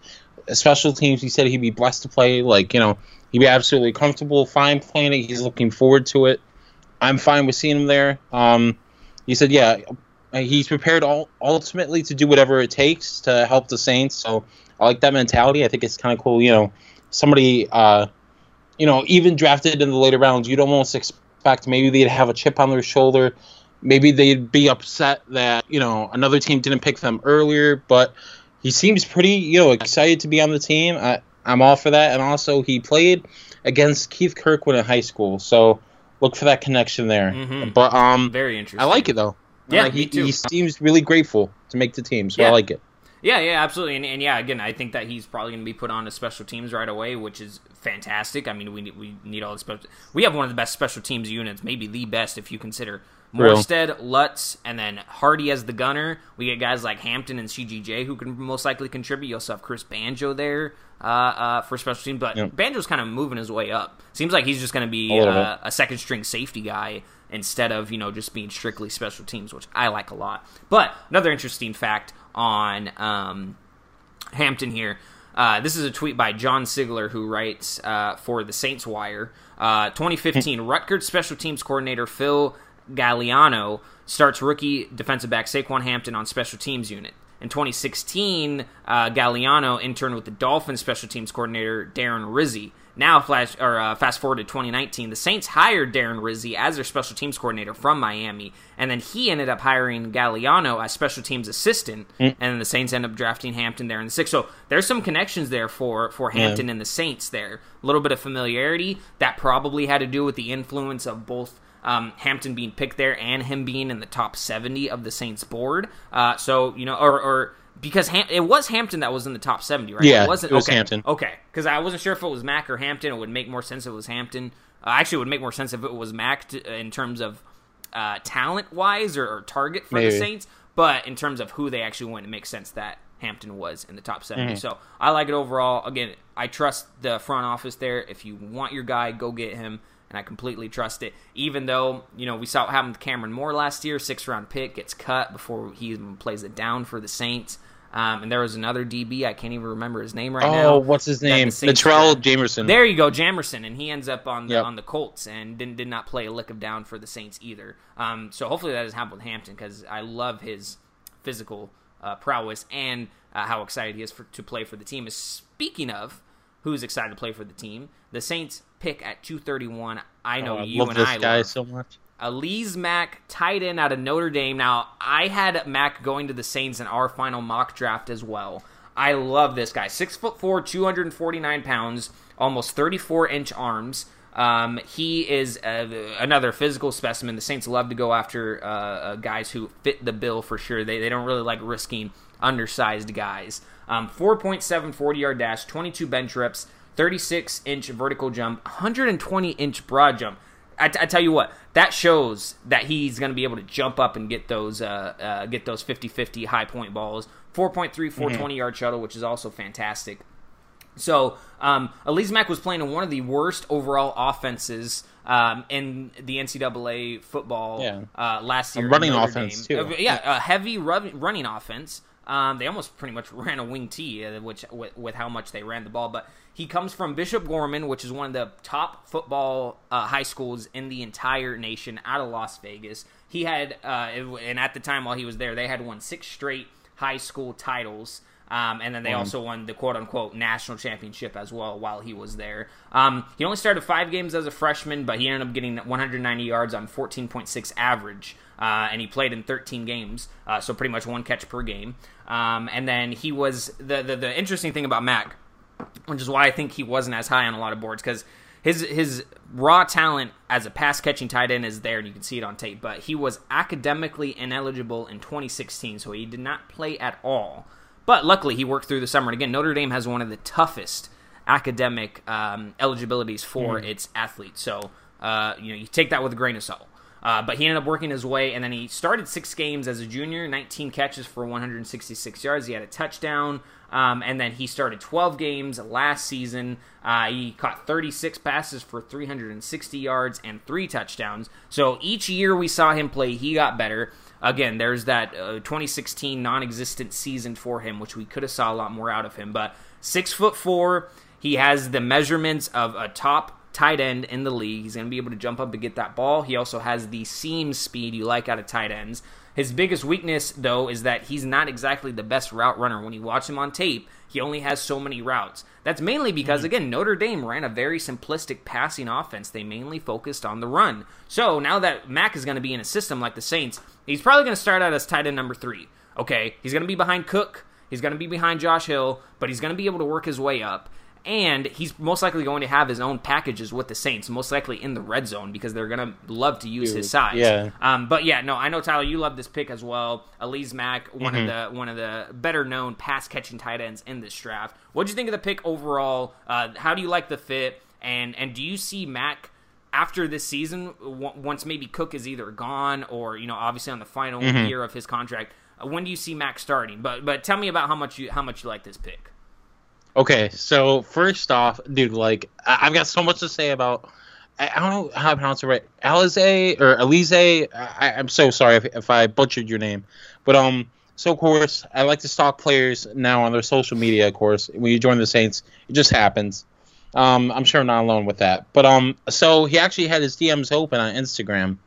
special teams, he said he'd be blessed to play. Like you know, he'd be absolutely comfortable, fine playing it. He's looking forward to it. I'm fine with seeing him there. Um, he said, yeah, he's prepared all, ultimately to do whatever it takes to help the Saints. So I like that mentality. I think it's kind of cool. You know, somebody, uh, you know, even drafted in the later rounds, you'd almost expect maybe they'd have a chip on their shoulder. Maybe they'd be upset that you know another team didn't pick them earlier. But he seems pretty, you know, excited to be on the team. I, I'm all for that. And also, he played against Keith Kirkwood in high school, so look for that connection there. Mhm. But um, Very interesting. I like it though. Yeah, me he, he seems really grateful to make the team, so Yeah. I like it. Yeah, yeah, absolutely, and, and yeah, again, I think that he's probably going to be put on to special teams right away, which is fantastic. I mean, we need, we need all the special. We have one of the best special teams units, maybe the best if you consider. Morstead, Lutz, and then Hardy as the gunner. We get guys like Hampton and CGJ who can most likely contribute. You also have Chris Banjo there uh, uh, for special teams, but Yep. Banjo's kind of moving his way up. Seems like he's just going to be A uh, a second string safety guy instead of you know just being strictly special teams, which I like a lot. But another interesting fact on um, Hampton here. Uh, this is a tweet by John Sigler who writes uh, for the Saints Wire. Uh, 2015 [laughs] Rutgers special teams coordinator Phil Galliano starts rookie defensive back Saquan Hampton on special teams unit. In 2016, uh, Galliano interned with the Dolphins special teams coordinator Darren Rizzi. Now, flash or uh, fast forward to 2019, the Saints hired Darren Rizzi as their special teams coordinator from Miami, and then he ended up hiring Galliano as special teams assistant, and then the Saints end up drafting Hampton there in the sixth. So there's some connections there for for Hampton and the Saints there. A little bit of familiarity that probably had to do with the influence of both um, Hampton being picked there and him being in the top 70 of the Saints board. Uh, so you know, or, or because Ham- it was Hampton that was in the top 70, right? Yeah, it wasn't. it was okay. Hampton. Okay, because I wasn't sure if it was Mack or Hampton. It would make more sense if it was Hampton. Uh, actually, it would make more sense if it was Mack to, in terms of uh, talent wise or, or target for the Saints. But in terms of who they actually went, it makes sense that Hampton was in the top 70. Mm-hmm. So I like it overall. Again, I trust the front office there. If you want your guy, go get him. And I completely trust it. Even though, you know, we saw what happened with Kamrin Moore last year, six round pick, gets cut before he even plays it down for the Saints. Um, and there was another DB, I can't even remember his name right now. Oh, what's his name? the Natrell. Jamerson. There you go, Jamerson, and he ends up on the Yep. on the Colts and did, did not play a lick of down for the Saints either. Um, so hopefully that doesn't happen with Hampton because I love his physical uh, prowess and uh, how excited he is for, to play for the team. Is speaking of who's excited to play for the team, the Saints pick at two thirty one. I know Oh, I you love and this I guy love so much. Alize Mack, tight end out of Notre Dame. Now, I had Mack going to the Saints in our final mock draft as well. I love this guy. Six foot four, 249 pounds, almost 34 inch arms. Um, he is uh, another physical specimen. The Saints love to go after uh, uh, guys who fit the bill for sure. They, they don't really like risking undersized guys. Um, 4.7 40 yard dash, 22 bench reps, 36 inch vertical jump, 120 inch broad jump. I, t- I tell you what, that shows that he's going to be able to jump up and get those uh, uh, get those 50-50 high point balls. 4.3 420 yard shuttle, which is also fantastic. So, um, Alize Mack was playing in one of the worst overall offenses um, in the NCAA football Yeah. uh, last A year. in running offense, Dame. too. Uh, yeah, a heavy run- running offense. Um, they almost pretty much [laughs] ran a wing T, uh, which with, with how much they ran the ball. But he comes from Bishop Gorman, which is one of the top football uh, high schools in the entire nation, out of Las Vegas. He had, uh, and at the time while he was there, they had won six straight high school titles. Um, and then they also won the quote unquote national championship as well while he was there. Um, he only started five games as a freshman, but he ended up getting 190 yards on 14.6 average. Uh, and he played in 13 games, uh, so pretty much one catch per game. Um, and then he was the, the the interesting thing about Mack, which is why I think he wasn't as high on a lot of boards because his his raw talent as a pass catching tight end is there, and you can see it on tape. But he was academically ineligible in 2016, so he did not play at all. But luckily, he worked through the summer. And again, Notre Dame has one of the toughest academic um, eligibilities for mm. its athletes. So uh, you know, you take that with a grain of salt. Uh, but he ended up working his way, and then he started six games as a junior, 19 catches for 166 yards. He had a touchdown, um, and then he started 12 games last season. Uh, he caught 36 passes for 360 yards and three touchdowns. So each year we saw him play, he got better. Again, there's that uh, 2016 non-existent season for him, which we could have saw a lot more out of him. But six foot four, he has the measurements of a top tight end in the league. He's going to be able to jump up and get that ball. He also has the seam speed you like out of tight ends. His biggest weakness, though, is that he's not exactly the best route runner. When you watch him on tape, he only has so many routes. That's mainly because, mm-hmm. again, Notre Dame ran a very simplistic passing offense. They mainly focused on the run. So now that Mack is going to be in a system like the Saints, he's probably going to start out as tight end number three. Okay, he's going to be behind Cook. He's going to be behind Josh Hill, but he's going to be able to work his way up and he's most likely going to have his own packages with the Saints, most likely in the red zone because they're going to love to use Dude, his size. Yeah. Um, but yeah, no, I know Tyler, you love this pick as well. Alize Mack, one mm-hmm. of the one of the better known pass catching tight ends in this draft. What do you think of the pick overall? Uh, how do you like the fit? And and do you see Mack? After this season, once maybe Cook is either gone or you know obviously on the final mm-hmm. year of his contract, uh, when do you see Mack starting? But but tell me about how much you how much you like this pick. Okay, so first off, dude, like I- have got so much to say about. I, I don't know how to pronounce it right. Alize or Alize. I, am so sorry if, if I butchered your name, but um. So of course, I like to stalk players now on their social media. Of course, when you join the Saints, it just happens. Um, I'm sure I'm not alone with that. But um, so he actually had his DMs open on Instagram,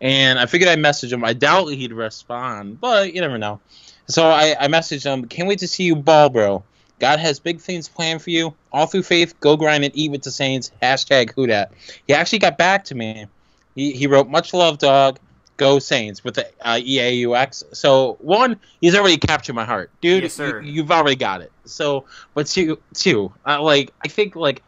and I figured I'd message him. I doubt he'd respond, but you never know. So I, I messaged him. Can't wait to see you ball, bro. God has big things planned for you. All through faith, go grind and eat with the Saints. Hashtag who dat. He actually got back to me. He, he wrote, much love, dog. Go Saints with the uh, EAUX. So one, he's already captured my heart, dude. Yes, sir. You, have already got it. So, but two, two, uh, like I think like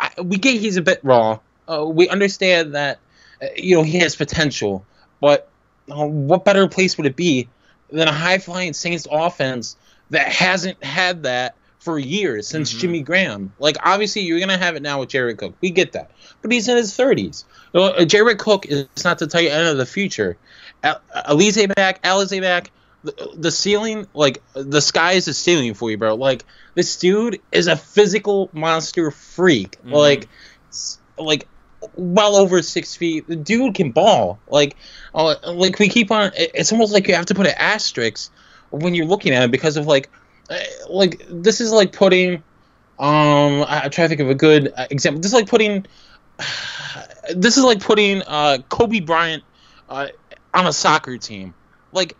I, we get he's a bit raw. Uh, we understand that uh, you know he has potential, but uh, what better place would it be than a high flying Saints offense that hasn't had that for years since mm-hmm. Jimmy Graham. Like obviously you're gonna have it now with Jared Cook. We get that, but he's in his 30s. You know, uh, Jared Cook is not the tight end of the future. Alize back, Alize back. The, the ceiling, like the sky is the ceiling for you, bro. Like this dude is a physical monster freak. Mm-hmm. Like, like well over six feet. The dude can ball. Like, uh, like we keep on. It's almost like you have to put an asterisk when you're looking at it because of like eh, like this is like putting um I, am trying to think of a good uh, example. This is like putting [sighs] this is like putting uh Kobe Bryant uh, on a soccer team. Like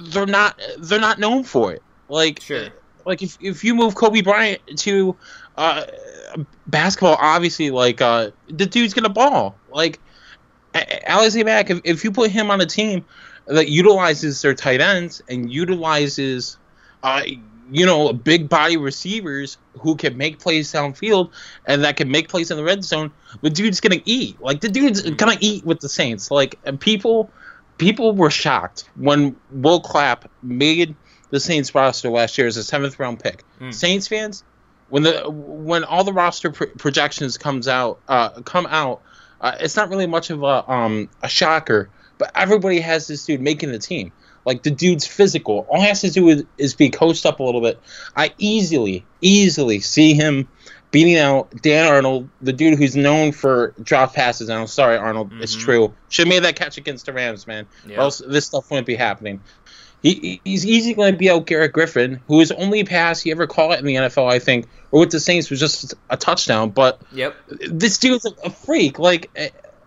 they're not they're not known for it. Like sure. like if if you move Kobe Bryant to uh basketball obviously like uh the dude's gonna ball. Like Alize Mack, if, if you put him on a team that utilizes their tight ends and utilizes, uh, you know, big body receivers who can make plays downfield and that can make plays in the red zone. The dude's gonna eat. Like the dude's mm-hmm. gonna eat with the Saints. Like and people, people were shocked when Will Clapp made the Saints roster last year as a seventh round pick. Mm. Saints fans, when the when all the roster pr- projections comes out, uh, come out, uh, it's not really much of a um a shocker but everybody has this dude making the team. Like the dude's physical. All he has to do is, is be coached up a little bit. I easily, easily see him beating out Dan Arnold, the dude who's known for drop passes. And I'm sorry, Arnold, mm-hmm. it's true. Should have made that catch against the Rams, man. Or else this stuff wouldn't be happening. He, he's easily going to be out Garrett Griffin, who his only pass he ever caught in the NFL, I think, or with the Saints was just a touchdown. But yep. this dude's a freak. Like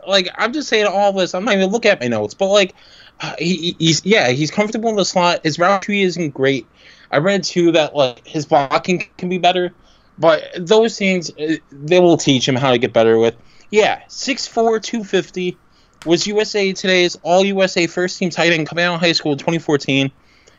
like I'm just saying all this. I'm not even looking at my notes, but like uh, he, he's yeah he's comfortable in the slot. His route tree isn't great. I read too that like his blocking can be better, but those things uh, they will teach him how to get better with. Yeah, 6'4", 250 was USA Today's All USA First Team tight end coming out of high school in 2014.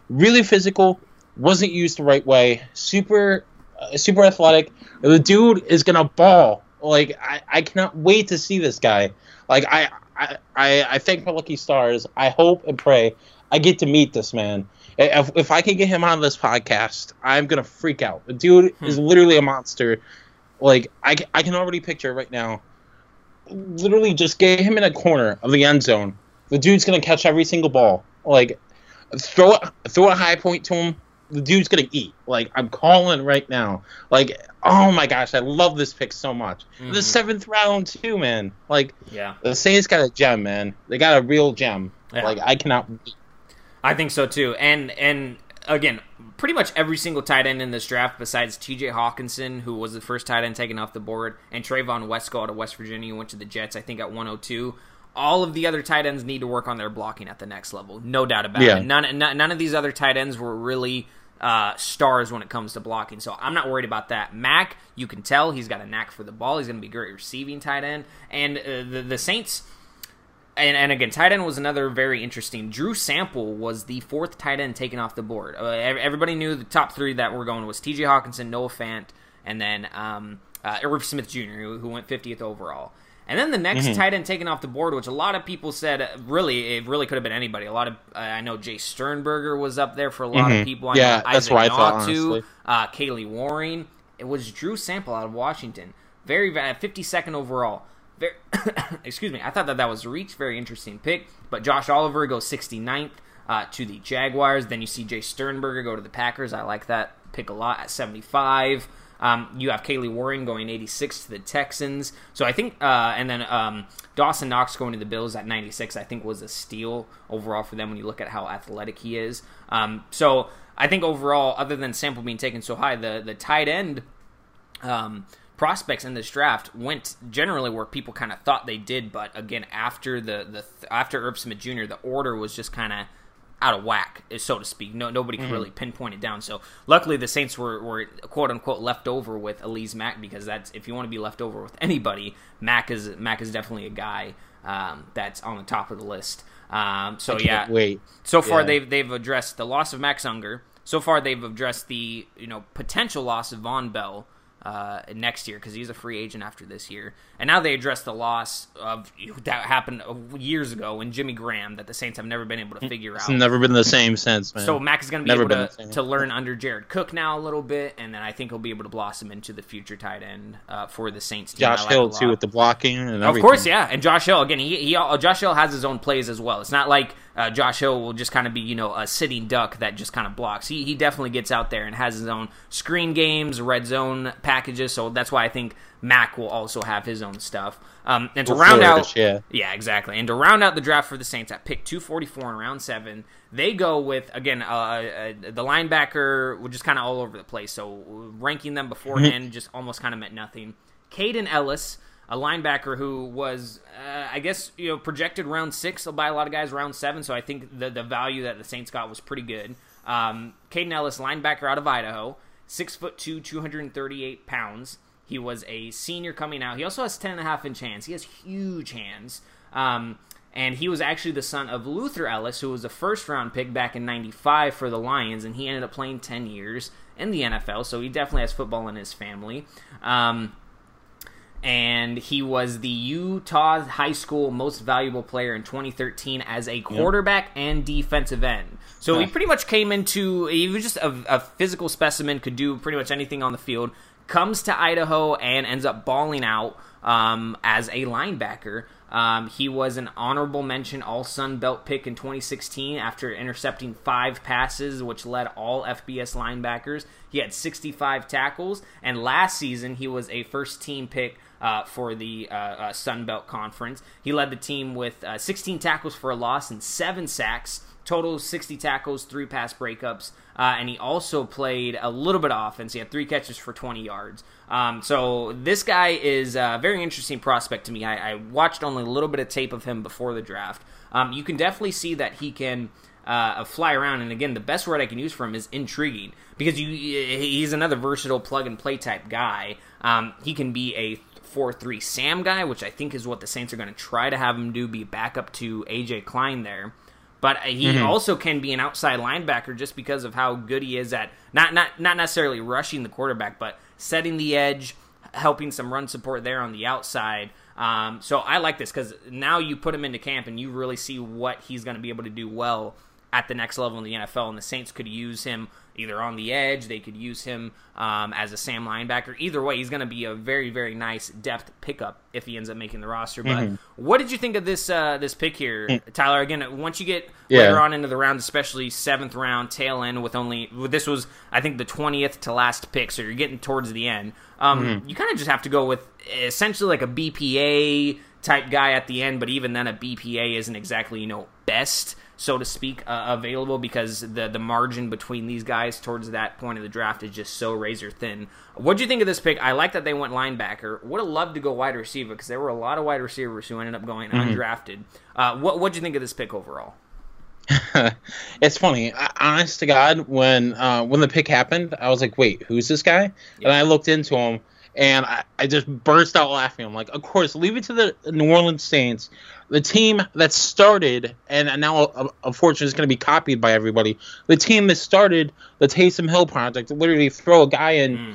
Really physical, wasn't used the right way. Super, uh, super athletic. The dude is gonna ball Like I, I cannot wait to see this guy. Like I, I, I, I thank my lucky stars. I hope and pray I get to meet this man. If, if I can get him on this podcast, I'm gonna freak out. The dude hmm. is literally a monster. Like I, I can already picture right now. Literally, just get him in a corner of the end zone. The dude's gonna catch every single ball. Like throw throw a high point to him. The dude's gonna eat. Like I'm calling right now. Like oh my gosh, I love this pick so much. Mm-hmm. The seventh round too, man. Like yeah, the Saints got a gem, man. They got a real gem. Yeah. Like I cannot. I think so too. And and again, pretty much every single tight end in this draft, besides T.J. Hockenson, who was the first tight end taken off the board, and Trevon Wesco out of West Virginia, went to the Jets. I think at 102 all of the other tight ends need to work on their blocking at the next level. No doubt about yeah. it. None, none, none of these other tight ends were really uh, stars when it comes to blocking. So I'm not worried about that. Mack, you can tell he's got a knack for the ball. He's going to be great receiving tight end. And uh, the, the Saints. And, and again, tight end was another very interesting. Drew Sample was the fourth tight end taken off the board. Uh, everybody knew the top three that were going was T.J. Hockenson, Noah Fant, and then um, uh, Irv Smith Jr., who, who went 50th overall. And then the next mm-hmm. tight end taken off the board, which a lot of people said really it really could have been anybody. A lot of uh, I know Jace Sternberger was up there for a lot mm-hmm. of people. I yeah, that's what I thought. Honestly. Uh, Kahale Warring. It was Drew Sample out of Washington. Very fifty second overall. Very, [coughs] excuse me. I thought that that was a reach. Very interesting pick. But Josh Oliver goes 69th uh, to the Jaguars. Then you see Jace Sternberger go to the Packers. I like that pick a lot at 75. Um, you have Kahale Warring going 86 to the Texans. So I think, uh, and then um, Dawson Knox going to the Bills at 96, I think was a steal overall for them when you look at how athletic he is. Um, so I think overall, other than Sample being taken so high, the, the tight end um, prospects in this draft went generally where people kind of thought they did, but again, after the, the after Irv Smith Jr., the order was just kind of out of whack, so to speak. No, nobody could mm-hmm. really pinpoint it down. So luckily, the Saints were, were quote unquote left over with Alize Mack because that's if you want to be left over with anybody, Mack is Mack is definitely a guy um, that's on the top of the list. Um, so yeah, wait. So far, yeah. they've they've addressed the loss of Max Unger. So far, they've addressed the you know potential loss of Vonn Bell uh, next year because he's a free agent after this year. And now they address the loss of that happened years ago in Jimmy Graham that the Saints have never been able to figure it's out. never been the same since, man. So Mack is going to be never able to, to learn under Jared Cook now a little bit, and then I think he'll be able to blossom into the future tight end uh, for the Saints. Team. Josh like Hill too with the blocking and everything. Of course, yeah. And Josh Hill again. He, he Josh Hill has his own plays as well. It's not like uh, Josh Hill will just kind of be, you know, a sitting duck that just kind of blocks. He, he definitely gets out there and has his own screen games, red zone packages. So that's why I think Mack will also have his own stuff. Um, and to round out, yeah. yeah, exactly. And to round out the draft for the Saints at pick 244 in round seven, they go with again uh, uh, the linebacker, which is kind of all over the place. So ranking them beforehand just almost kind of meant nothing. Kaden Elliss a linebacker who was, uh, I guess, you know, projected round six by a lot of guys, round seven. So I think the the value that the Saints got was pretty good. Um, Kaden Elliss, linebacker out of Idaho, six foot two, two hundred and thirty eight pounds. He was a senior coming out. He also has ten and a half inch hands. He has huge hands. Um, and he was actually the son of Luther Elliss, who was a first round pick back in '95 for the Lions, and he ended up playing 10 years in the NFL. So he definitely has football in his family. Um, and he was the Utah High School Most Valuable Player in 2013 as a quarterback yep. and defensive end. So he pretty much came into he was just a, a, physical specimen, could do pretty much anything on the field. Comes to Idaho and ends up balling out um, as a linebacker. Um, he was an honorable mention All Sun Belt pick in 2016 after intercepting five passes, which led all FBS linebackers. He had 65 tackles, and last season he was a first team pick uh, for the uh, uh, Sun Belt Conference. He led the team with uh, 16 tackles for a loss and seven sacks. Total 60 tackles, three pass breakups, uh, and he also played a little bit of offense. He had three catches for 20 yards. Um, so this guy is a very interesting prospect to me. I, I, watched only a little bit of tape of him before the draft. Um, you can definitely see that he can uh, fly around. And again, the best word I can use for him is intriguing because you, he's another versatile plug and play type guy. Um, he can be a 4 3 Sam guy, which I think is what the Saints are going to try to have him do, be back up to AJ Klein there. But he mm-hmm. also can be an outside linebacker just because of how good he is at not not not necessarily rushing the quarterback, but setting the edge, helping some run support there on the outside. Um, so I like this because now you put him into camp and you really see what he's going to be able to do well at the next level in the NFL. And the Saints could use him either on the edge, they could use him um, as a Sam linebacker. Either way, he's going to be a very, very nice depth pickup if he ends up making the roster. But mm-hmm. what did you think of this uh, this pick here, mm. Tyler? Again, once you get yeah. later on into the round, especially seventh round, tail end with only this was I think the twentieth to last pick, so you're getting towards the end. Um, mm-hmm. You kind of just have to go with essentially like a BPA type guy at the end, but even then, a BPA isn't exactly you know best so to speak, uh, available because the the margin between these guys towards that point of the draft is just so razor thin. What do you think of this pick? I like that they went linebacker. Would have loved to go wide receiver because there were a lot of wide receivers who ended up going mm-hmm. undrafted. Uh, what what do you think of this pick overall? [laughs] it's funny, honest to God, when uh, when the pick happened, I was like, "Wait, who's this guy?" And I looked into him, and I, I, just burst out laughing. I'm like, of course, leave it to the New Orleans Saints, the team that started, and now uh, unfortunately is going to be copied by everybody. The team that started the Taysom Hill project, literally throw a guy in mm.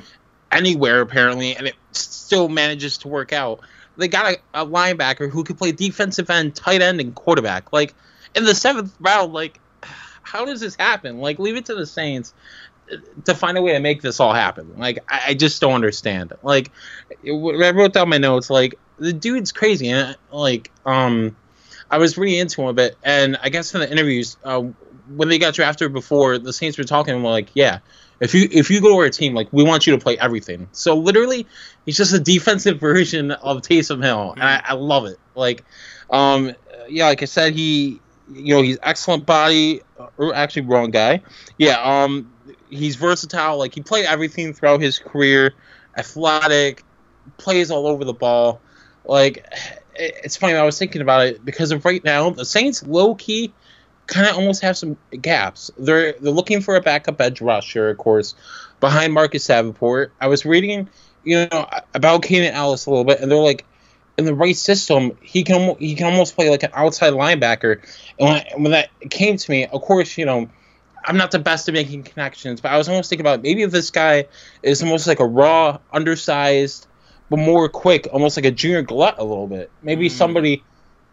anywhere apparently, and it still manages to work out. They got a, a linebacker who could play defensive end, tight end, and quarterback. Like in the seventh round, like [sighs] how does this happen? Like leave it to the Saints to find a way to make this all happen. Like I, I just don't understand. Like I wrote down my notes. Like the dude's crazy. And like um, I was really into him a bit, and I guess in the interviews uh, when they got drafted before, the Saints were talking like, yeah. If you if you go to our team, like we want you to play everything. So literally, he's just a defensive [laughs] version of Taysom Hill, and I, I love it. Like, um, yeah, like I said, he, you know, he's excellent body. Or actually, wrong guy. Yeah, um, he's versatile. Like he played everything throughout his career. Athletic, plays all over the ball. Like it's funny. I was thinking about it because of right now the Saints low key kind of almost have some gaps. They're they're looking for a backup edge rusher, of course, behind Marcus Davenport. I was reading, you know, about Kaden Elliss a little bit, and they're like, in the right system, he can he can almost play like an outside linebacker. And when, when that came to me, of course, you know, I'm not the best at making connections, but I was almost thinking about maybe if this guy is almost like a raw, undersized, but more quick, almost like a Junior Galette a little bit. Maybe mm. somebody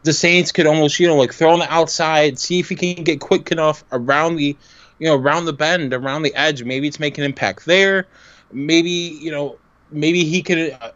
the Saints could almost, you know, like throw on the outside, see if he can get quick enough around the, you know, around the bend, around the edge. Maybe it's making an impact there. Maybe, you know, maybe he could uh,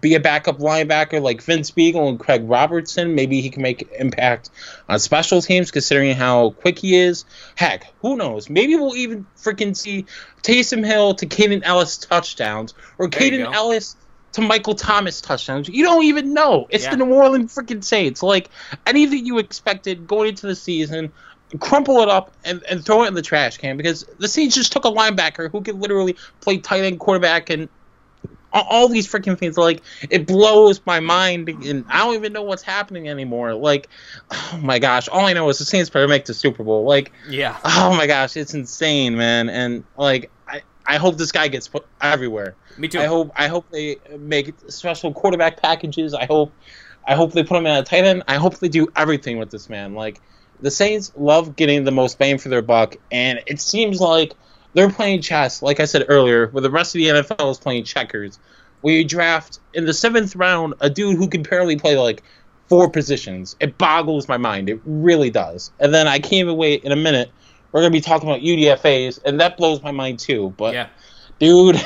be a backup linebacker like Vince Biegel and Craig Robertson. Maybe he can make impact on special teams considering how quick he is. Heck, who knows? Maybe we'll even freaking see Taysom Hill to Kaden Elliss touchdowns or Kaden Elliss to Michael Thomas touchdowns. You don't even know. It's yeah. the New Orleans freaking Saints. Like anything you expected going into the season, crumple it up and, and throw it in the trash can because the Saints just took a linebacker who could literally play tight end quarterback and all these freaking things like it blows my mind and i don't even know what's happening anymore. Like oh my gosh all i know is the saints better make the super bowl. Like yeah. oh my gosh it's insane man. And like i i hope this guy gets put everywhere. Me too. I hope i hope they make special quarterback packages. I hope i hope they put him in a tight end. I hope they do everything with this man. Like the saints love getting the most bang for their buck and it seems like they're playing chess, like I said earlier, where the rest of the NFL is playing checkers. Where you draft in the seventh round a dude who can barely play like four positions. It boggles my mind. It really does. And then I can't even wait in a minute. We're gonna be talking about UDFA's, and that blows my mind too. But yeah dude,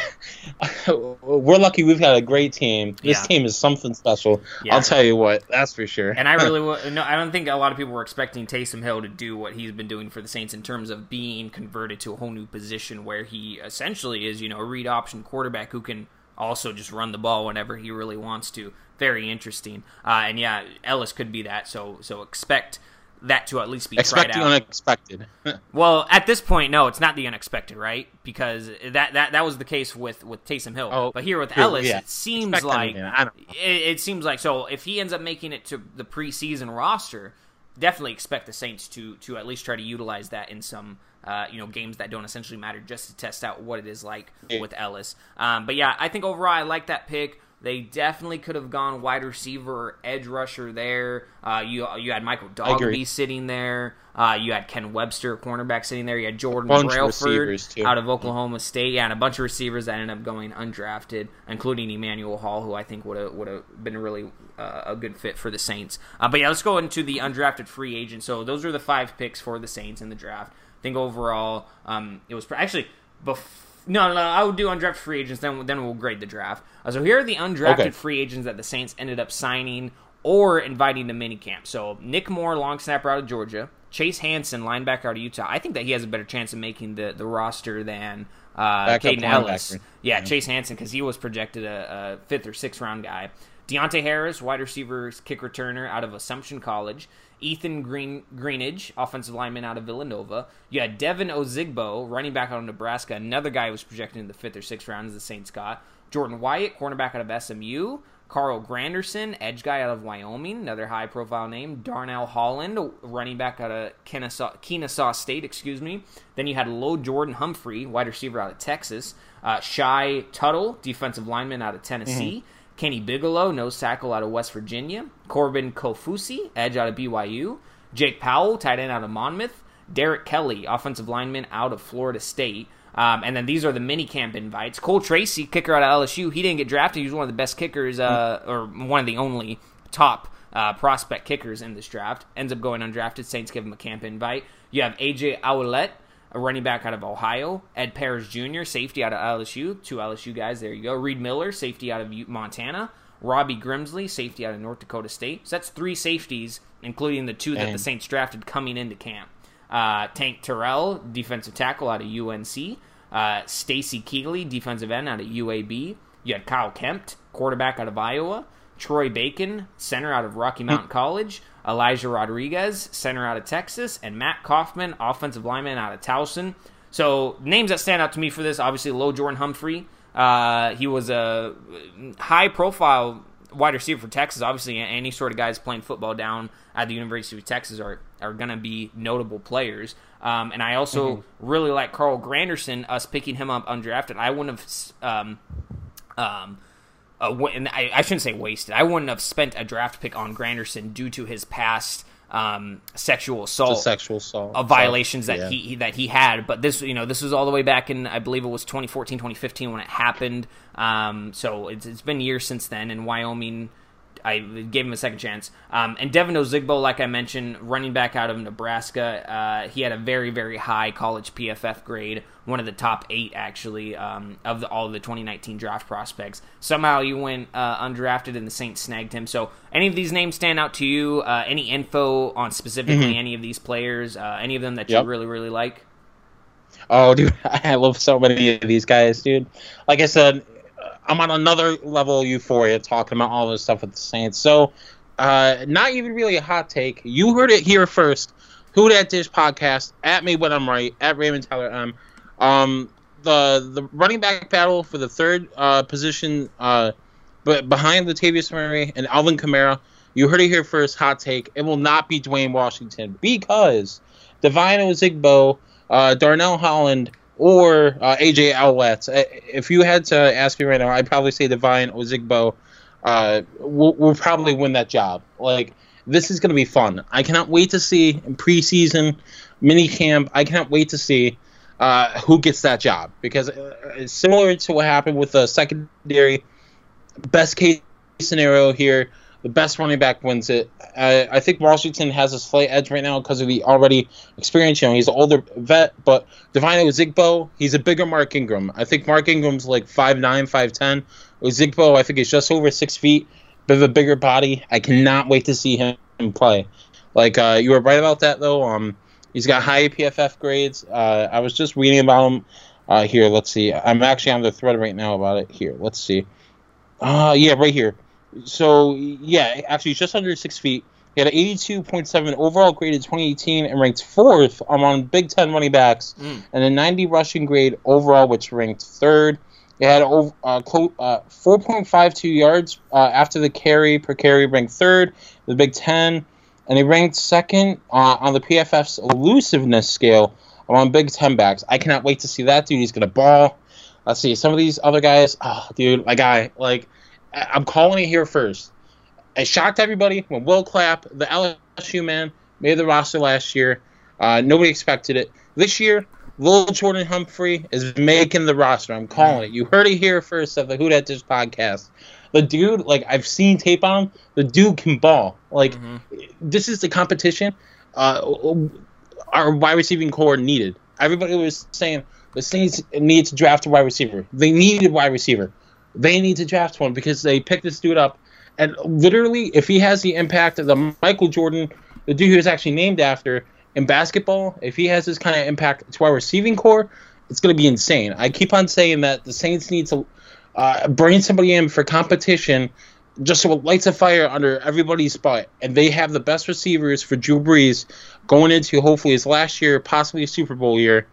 [laughs] we're lucky we've got a great team. This yeah. team is something special. Yeah. I'll tell you what, that's for sure. And I [laughs] really no, I don't think a lot of people were expecting Taysom Hill to do what he's been doing for the Saints in terms of being converted to a whole new position where he essentially is, you know, a read option quarterback who can also just run the ball whenever he really wants to. Very interesting. Uh, and yeah, Elliss could be that. So so expect that to at least be expecting tried out. unexpected. [laughs] well, at this point, no, it's not the unexpected, right? Because that that, that was the case with with Taysom Hill. Oh, but here with true, Elliss, yeah. it seems Expect like it, it, seems like so. If he ends up making it to the preseason roster, definitely expect the Saints to to at least try to utilize that in some. Uh, you know, games that don't essentially matter just to test out what it is like yeah. with Elliss. Um, but yeah, I think overall I like that pick. They definitely could have gone wide receiver or edge rusher there. Uh, you you had Michael Dogbe sitting there. Uh, you had Ken Webster, cornerback, sitting there. You had Jordan Brailford out of Oklahoma State. Yeah, and a bunch of receivers that ended up going undrafted, including Emmanuel Hall, who I think would have would have been a really uh, a good fit for the Saints. Uh, but yeah, let's go into the undrafted free agent. So those are the five picks for the Saints in the draft. I think overall, um, it was actually before no, no, I would do undrafted free agents. Then, then we'll grade the draft. Uh, so here are the undrafted okay. free agents that the Saints ended up signing or inviting to minicamp. So Nick Moore, long snapper out of Georgia. Chase Hansen, linebacker out of Utah. I think that he has a better chance of making the, the roster than uh, Kaden Elliss. Yeah, yeah, Chase Hansen because he was projected a, a, fifth or sixth round guy. Deonte Harris, wide receiver, kick returner out of Assumption College. Ethan Green Greenidge, offensive lineman out of Villanova. You had Devin Ozigbo, running back out of Nebraska, another guy who was projected in the fifth or sixth round as the Saints got. Jordan Wyatt, cornerback out of SMU. Carl Granderson, edge guy out of Wyoming, another high profile name. Darnell Holland, running back out of Kennesaw, Kennesaw State, excuse me. Then you had Lil Jordan Humphrey, wide receiver out of Texas. Uh, Shy Tuttle, defensive lineman out of Tennessee. Mm-hmm. Kenny Bigelow, nose tackle out of West Virginia. Corbin Kaufusi, edge out of BYU. Jake Powell, tight end out of Monmouth. Derek Kelly, offensive lineman out of Florida State. Um, and then these are the mini camp invites. Cole Tracy, kicker out of LSU, he didn't get drafted. He was one of the best kickers, uh, or one of the only top uh, prospect kickers in this draft. Ends up going undrafted. Saints give him a camp invite. You have AJ Ouellette, a running back out of Ohio. Ed Paris Jr., safety out of LSU. Two LSU guys. There you go. Reed Miller, safety out of Montana. Robbie Grimsley, safety out of North Dakota State. So that's three safeties, including the two that the Saints drafted coming into camp. Uh, Tank Terrell, defensive tackle out of UNC. Uh, Stacy Keeley, defensive end out of UAB. You had Kyle Kemp, quarterback out of Iowa. Troy Bacon, center out of Rocky Mountain College. Elijah Rodriguez, center out of Texas, and Matt Kaufman, offensive lineman out of Towson. So names that stand out to me for this, obviously, Lil Jordan Humphrey. Uh, he was a high profile wide receiver for Texas. Obviously, any sort of guys playing football down at the University of Texas are are going to be notable players. Um, and I also mm-hmm. really like Carl Granderson. Us picking him up undrafted, I wouldn't have. Um, um, uh, and I, I, shouldn't say wasted. I wouldn't have spent a draft pick on Granderson due to his past um, sexual assault, sexual assault of violations that yeah. he, that he had. But this, you know, this was all the way back in I believe it was 2014, 2015 when it happened. Um, so it's, it's been years since then, and Wyoming I gave him a second chance. Um, and Devin Ozigbo, like I mentioned, running back out of Nebraska, uh, he had a very, very high college PFF grade, one of the top eight actually um, of the, all of the 2019 draft prospects. Somehow he went uh, undrafted, and the Saints snagged him. So, any of these names stand out to you? Uh, any info on specifically mm-hmm. any of these players? Uh, any of them that yep. you really, really like? Oh, dude, [laughs] I love so many of these guys, dude. Like I said, I'm on another level of euphoria talking about all this stuff with the Saints. So, uh, not even really a hot take. You heard it here first. Who Dat Dish podcast at me when I'm right at Raymond Tyler M. Um, the the running back battle for the third uh, position, uh, but behind Latavius Murray and Alvin Kamara. You heard it here first. Hot take. It will not be Dwayne Washington because Devine Ozigbo, uh, Darnell Holland, or uh, AJ Ouellette. Uh, if you had to ask me right now, I'd probably say Devine Ozigbo uh, will, will probably win that job. Like this is going to be fun. I cannot wait to see in preseason mini camp. I cannot wait to see uh, who gets that job because uh, it's similar to what happened with the secondary. Best case scenario here the best running back wins it. I, I think Washington has a slight edge right now because of the already experience. You know, he's an older vet, but Devine Ozigbo, he's a bigger Mark Ingram. I think Mark Ingram's like 5'9", 5'10". Ozigbo, I think he's just over six feet, bit of a bigger body. I cannot wait to see him play. Like uh, you were right about that though. Um, he's got high PFF grades. Uh, I was just reading about him. Uh, here, let's see. I'm actually on the thread right now about it. Here, let's see. Uh, yeah, right here. So yeah, actually he's just under six feet. He had an 82.7 overall grade in 2018 and ranked fourth among Big Ten running backs, mm. and a 90 rushing grade overall, which ranked third. He had uh, uh, 4.52 yards uh, after the carry per carry, ranked third. The Big Ten, and he ranked second uh, on the PFF's elusiveness scale among Big Ten backs. I cannot wait to see that dude. He's gonna ball. Let's see some of these other guys. Oh, dude, my guy, like I'm calling it here first. I shocked everybody when Will Clapp, the LSU man, made the roster last year. Uh, nobody expected it. This year, Lil Jordan Humphrey is making the roster. I'm calling it. You heard it here first of the Who Dat Dish podcast. The dude, like I've seen tape on him. The dude can ball. Like this is the competition. Uh, our wide receiving core needed. Everybody was saying the Saints need to draft a wide receiver. They needed a wide receiver. They need to draft one because they picked this dude up. And literally, if he has the impact of the Michael Jordan, the dude he was actually named after in basketball, if he has this kind of impact to our receiving core, it's going to be insane. I keep on saying that the Saints need to uh, bring somebody in for competition just so it lights a fire under everybody's butt. And they have the best receivers for Drew Brees going into hopefully his last year, possibly a Super Bowl year.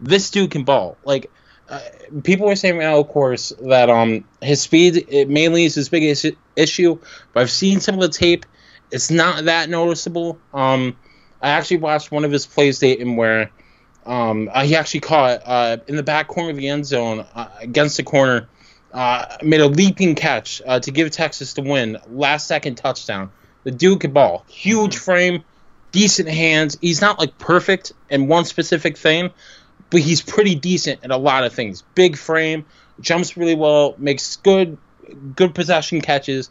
This dude can ball. Like uh, people are saying now, of course, that um his speed it mainly is his biggest issue. But I've seen some of the tape; it's not that noticeable. Um, I actually watched one of his plays dating where um uh, he actually caught uh in the back corner of the end zone uh, against the corner. Uh, made a leaping catch uh, to give Texas the win, last second touchdown. The dude could ball, huge frame, decent hands. He's not like perfect in one specific thing, but he's pretty decent in a lot of things. Big frame, jumps really well, makes good good possession catches.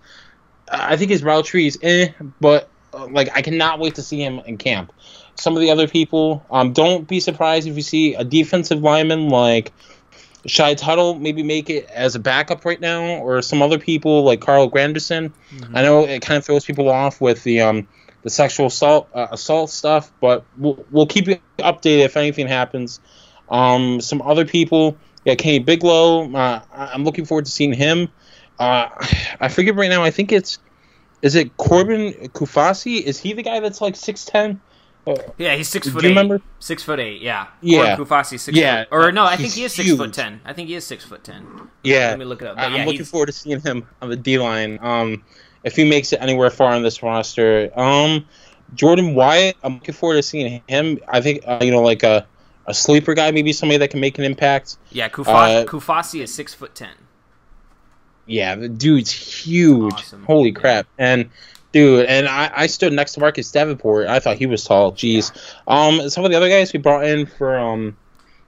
I think his route tree is eh, but uh, like I cannot wait to see him in camp. Some of the other people, um, don't be surprised if you see a defensive lineman like Shy Tuttle maybe make it as a backup right now, or some other people like Carl Granderson. I know it kind of throws people off with the um, the sexual assault uh, assault stuff, but we'll, we'll keep you updated if anything happens. Um, some other people, yeah, Kenny Bigelow. Uh, I'm looking forward to seeing him. Uh, [sighs] I forget right now. I think it's is it Corbin Kaufusi? Is he the guy that's like six ten? Yeah, he's six Do foot you eight. remember? Six foot eight. Yeah. Yeah. Or Kufasi six. Yeah, Foot, or no, I think he's he is six huge. foot ten. I think he is six foot ten. Yeah, Let me look it up. But yeah, I'm looking he's- forward to seeing him on the D line. Um, if he makes it anywhere far on this roster, um, Jordan Wyatt, I'm looking forward to seeing him. I think uh, you know, like a a sleeper guy, maybe somebody that can make an impact. Yeah, Kufa- Uh, Kaufusi is six foot ten. Yeah, the dude's huge. Awesome. Holy Yeah. crap! And dude, and I, I stood next to Marcus Davenport. I thought he was tall. Jeez. Um, some of the other guys we brought in for um,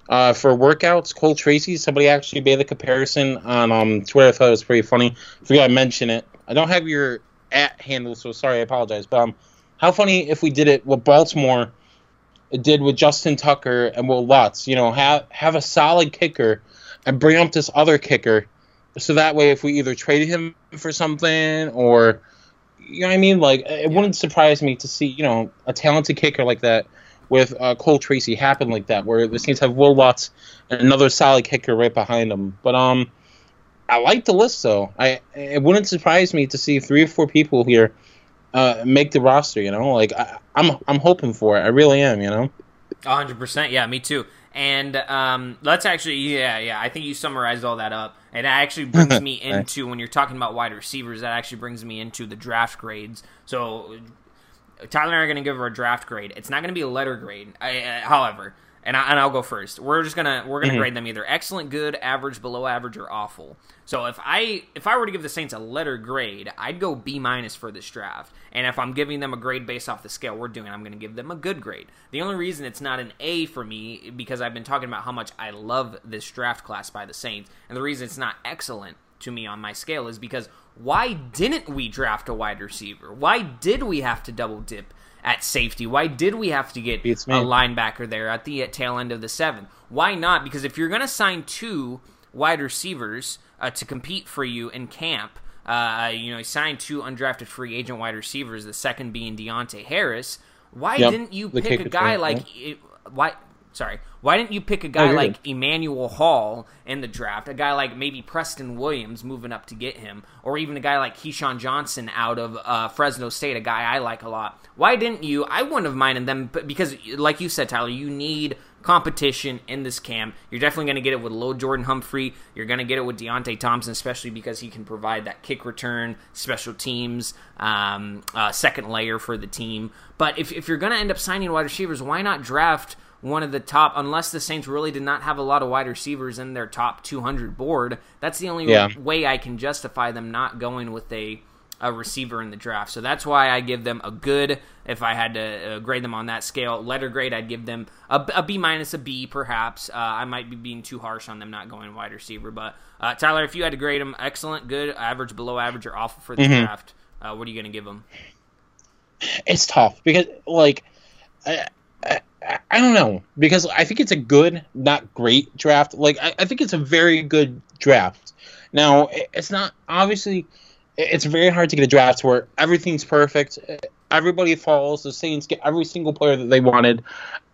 uh, for workouts, Cole Tracy. Somebody actually made the comparison on um Twitter. I thought it was pretty funny. Forgot to mention it. I don't have your at handle, so sorry. I apologize. But um, how funny if we did it with Baltimore. Did with Justin Tucker and Will Lutz. You know, have have a solid kicker and bring up this other kicker. So that way if we either traded him for something or you know what I mean? Like it wouldn't surprise me to see you know a talented kicker like that with uh, Cole Tracy happen like that where the Saints have Will Lutz and another solid kicker right behind him. But um I like the list though. I it wouldn't surprise me to see three or four people here uh, make the roster you know like I, I'm I'm hoping for it I really am you know hundred percent. Yeah, me too. And um, let's actually, yeah, yeah. I think you summarized all that up, and that actually [laughs] brings me into when you're talking about wide receivers. That actually brings me into the draft grades. So Tyler and I are going to give our draft grade. It's not going to be a letter grade, I, uh, however, and, I, and I'll go first. We're just gonna we're gonna mm-hmm. grade them either excellent, good, average, below average, or awful. So if I if I were to give the Saints a letter grade, I'd go B minus for this draft. And if I'm giving them a grade based off the scale we're doing, I'm going to give them a good grade. The only reason it's not an A for me because I've been talking about how much I love this draft class by the Saints, and the reason it's not excellent to me on my scale is because why didn't we draft a wide receiver? Why did we have to double dip at safety? Why did we have to get a linebacker there at the tail end of the seventh? Why not? Because if you're going to sign two wide receivers uh, to compete for you in camp, uh, you know, sign two undrafted free agent wide receivers, the second being Deonte Harris. Why Yep, didn't you the pick a guy like it, why? Sorry, why didn't you pick a guy like Emmanuel Hall in the draft? A guy like maybe Preston Williams moving up to get him, or even a guy like KeeSean Johnson out of uh, Fresno State, a guy I like a lot. Why didn't you? I wouldn't have minded them, because, like you said, Tyler, you need competition in this camp. You're definitely going to get it with Lil Jordan Humphrey. You're going to get it with Deontay Thompson, especially because he can provide that kick return, special teams, um, uh, second layer for the team. But if, if you're going to end up signing wide receivers, why not draft one of the top, unless the Saints really did not have a lot of wide receivers in their top 200 board. That's the only Yeah. way I can justify them not going with a a receiver in the draft. So that's why I give them a good. If I had to uh, grade them on that scale, letter grade, I'd give them a, a B minus, a B perhaps. Uh, I might be being too harsh on them not going wide receiver, but uh, Tyler, if you had to grade them, excellent, good, average, below average, or awful for the draft, uh, what are you going to give them? it's tough because like I, I, don't know because I think it's a good, not great draft. Like I, I think it's a very good draft. Now it's not obviously it's very hard to get a draft where everything's perfect. Everybody falls. The Saints get every single player that they wanted.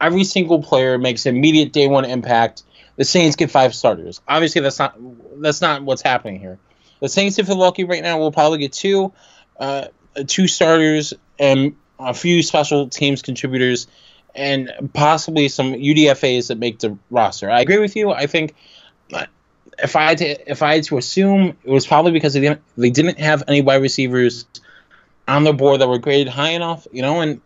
Every single player makes immediate day one impact. The Saints get five starters. Obviously, that's not that's not what's happening here. The Saints, if they're lucky right now, will probably get two, uh, two starters and a few special teams contributors, and possibly some UDFA's that make the roster. I agree with you. I think if I had to, if I had to assume, it was probably because they didn't they didn't have any wide receivers on the board that were graded high enough, you know. And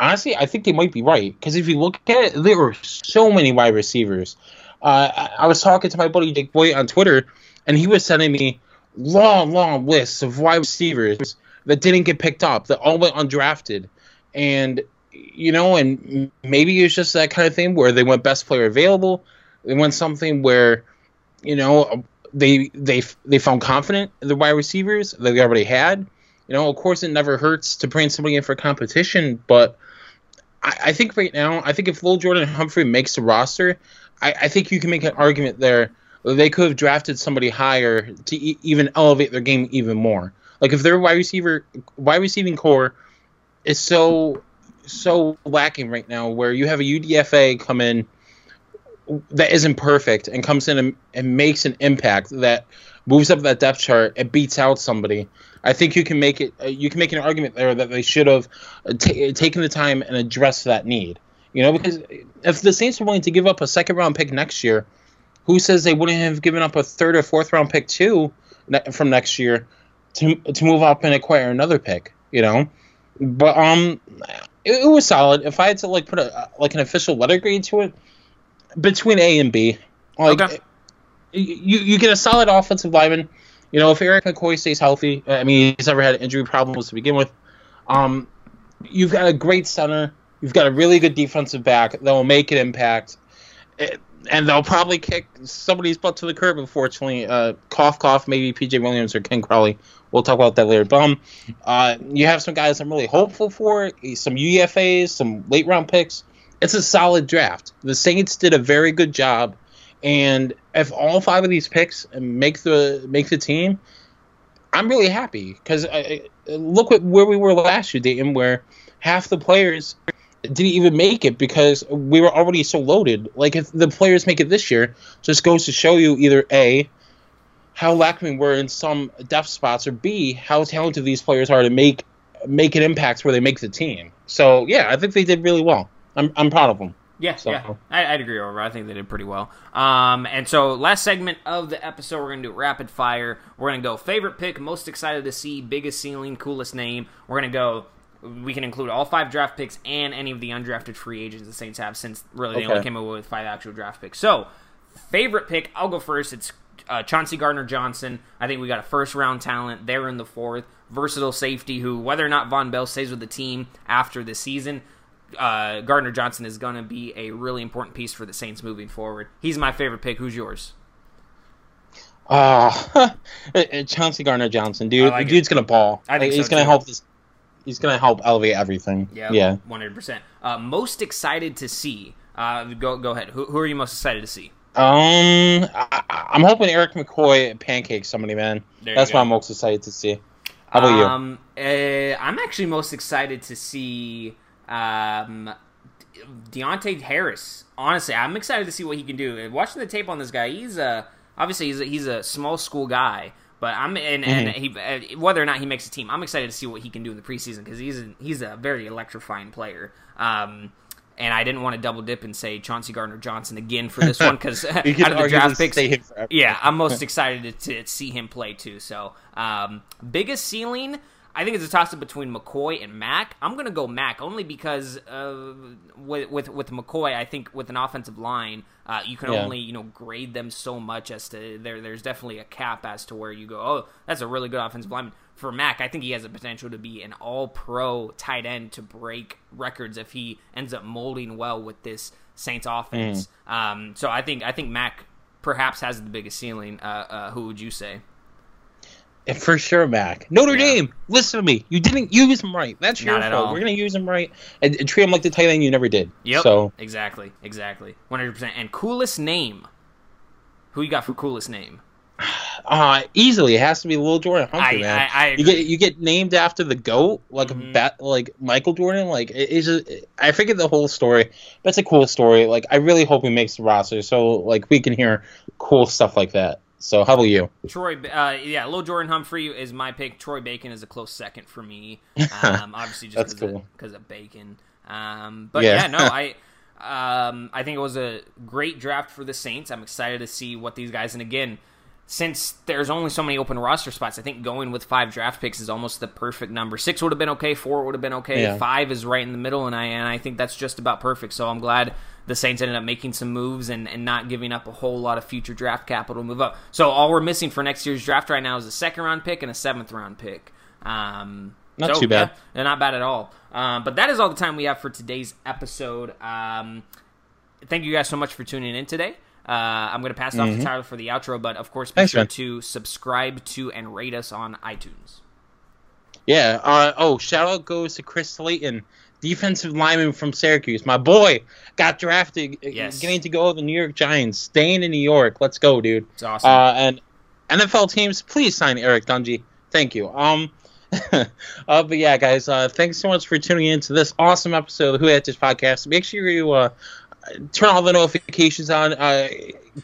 honestly, I think they might be right because if you look at it, there were so many wide receivers. Uh, I, I was talking to my buddy Jake Boy on Twitter, and he was sending me long, long lists of wide receivers that didn't get picked up, that all went undrafted, and you know, and maybe it's just that kind of thing where they went best player available. They went something where, you know, they they they found confident in the wide receivers that they already had. You know, of course, it never hurts to bring somebody in for competition, but I, I think right now, I think if Lil Jordan Humphrey makes the roster, I, I think you can make an argument there. that They could have drafted somebody higher to e- even elevate their game even more. Like if their wide receiver, wide receiving core is so so lacking right now, where you have a UDFA come in that isn't perfect and comes in and, and makes an impact that moves up that depth chart and beats out somebody. I think you can make it. Uh, you can make an argument there that they should have uh, ta taken the time and addressed that need. You know, because if the Saints were willing to give up a second round pick next year, who says they wouldn't have given up a third or fourth round pick too ne- from next year to to move up and acquire another pick? You know, but um, it, it was solid. If I had to like put a like an official letter grade to it, between A and B, like Okay. you you get a solid offensive lineman. You know, if Erik McCoy stays healthy, I mean, he's never had injury problems to begin with. Um, you've got a great center. You've got a really good defensive back that will make an impact, Eh, and they'll probably kick somebody's butt to the curb. Unfortunately, uh, cough, cough. Maybe PJ Williams or Ken Crawley. We'll talk about that later. But um, uh, you have some guys I'm really hopeful for. Some UDFA's, some late round picks. It's a solid draft. The Saints did a very good job, and if all five of these picks make the make the team, I'm really happy because look at where we were last year, Dayton, where half the players didn't even make it because we were already so loaded. Like if the players make it this year, just goes to show you either a how lacking we're in some depth spots, or b how talented these players are to make make an impact where they make the team. So yeah, I think they did really well. I'm I'm proud of them. Yeah, So- yeah, I, I'd agree. Over, I think they did pretty well. Um, and so last segment of the episode, we're gonna do rapid fire. We're gonna go favorite pick, most excited to see, biggest ceiling, coolest name. We're gonna go. We can include all five draft picks and any of the undrafted free agents the Saints have, since really they only came away with five actual draft picks. So, favorite pick, I'll go first. It's uh, Chauncey Gardner Johnson. I think we got a first round talent there in the fourth, versatile safety who, whether or not Vonn Bell stays with the team after the season, uh, Gardner Johnson is going to be a really important piece for the Saints moving forward. He's my favorite pick. Who's yours? [laughs] Uh, Chauncey Gardner Johnson, dude. Like the dude's gonna ball. I think he's so, gonna too. help this. He's gonna help elevate everything. Yeah. one hundred percent. Uh, most excited to see. Uh, go go ahead. Who, who are you most excited to see? Um, I, I'm hoping Erik McCoy pancakes somebody, man. That's go. what I'm most excited to see. How about you? Um, uh, I'm actually most excited to see um, Deonte Harris. Honestly, I'm excited to see what he can do. Watching the tape on this guy, he's a obviously he's a, he's a small school guy, but I'm and, and he uh, whether or not he makes a team, I'm excited to see what he can do in the preseason because he's a, he's a very electrifying player. Um, and I didn't want to double dip and say Chauncey Gardner Johnson again for this one because [laughs] [laughs] out of the draft picks, say him forever. yeah, I'm [laughs] most excited to, to see him play too. So, um, biggest ceiling, I think it's a toss up between McCoy and Mack. I'm gonna go Mack only because uh, with, with with McCoy, I think with an offensive line, uh, you can Yeah. only you know grade them so much as to there. There's definitely a cap as to where you go. Oh, that's a really good offensive lineman. For Mack, I think he has the potential to be an All Pro tight end to break records if he ends up molding well with this Saints offense. Um, so I think I think Mack perhaps has the biggest ceiling. Uh, uh, who would you say? And for sure, Mack. Notre Yeah. Dame, listen to me. You didn't use him right. That's your Not at fault. all. We're gonna use him right and, and treat him like the tight end you never did. Yep. So exactly, exactly, one hundred percent. And coolest name. Who you got for coolest name? Uh easily it has to be Lil Jordan Humphrey, I- man. I- I you get you get named after the goat, like Mhm. bat, like Michael Jordan. Like it, it's just, I forget the whole story. But it's a cool story. Like I really hope he makes the roster, so like we can hear cool stuff like that. So how about you? Troy, uh, yeah, Lil Jordan Humphrey is my pick. Troy Bacon is a close second for me. [laughs] Um, obviously, just because cool. of, of Bacon. Um, but yeah, Yeah. no, [laughs] I, um, I think it was a great draft for the Saints. I'm excited to see what these guys. And again, since there's only so many open roster spots, I think going with five draft picks is almost the perfect number. Six would have been okay. Four would have been okay. Yeah. Five is right in the middle, and I and I think that's just about perfect. So I'm glad the Saints ended up making some moves and, and not giving up a whole lot of future draft capital to move up. So all we're missing for next year's draft right now is a second round pick and a seventh round pick. Um, Not so, too bad. yeah, they're not bad at all. Um, but that is all the time we have for today's episode. Um, thank you guys so much for tuning in today. Uh, I'm going to pass it off to Tyler for the outro, but of course, be Mm-hmm. Thanks, sure man. to subscribe to and rate us on iTunes. Yeah. Uh, oh, shout out goes to Chris Slayton, defensive lineman from Syracuse. My boy got drafted, uh, Yes. getting to go to the New York Giants, staying in New York. Let's go, dude. It's awesome. Uh, and NFL teams, please sign Eric Dungy. Thank you. Um, [laughs] uh, but yeah, guys, uh, thanks so much for tuning in to this awesome episode of Who Dat Dish podcast. Make sure you uh, turn all the notifications on. Uh,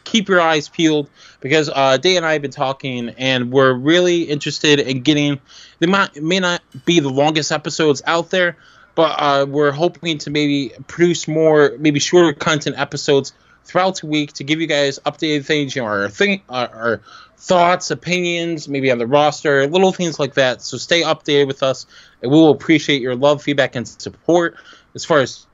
keep your eyes peeled because uh, Day and I have been talking, and we're really interested in getting. They might may not be the longest episodes out there, but uh, we're hoping to maybe produce more, maybe shorter content episodes throughout the week to give you guys updated things, you know, our thing, our, our thoughts, opinions, maybe on the roster, little things like that. So stay updated with us, and we will appreciate your love, feedback, and support. As far as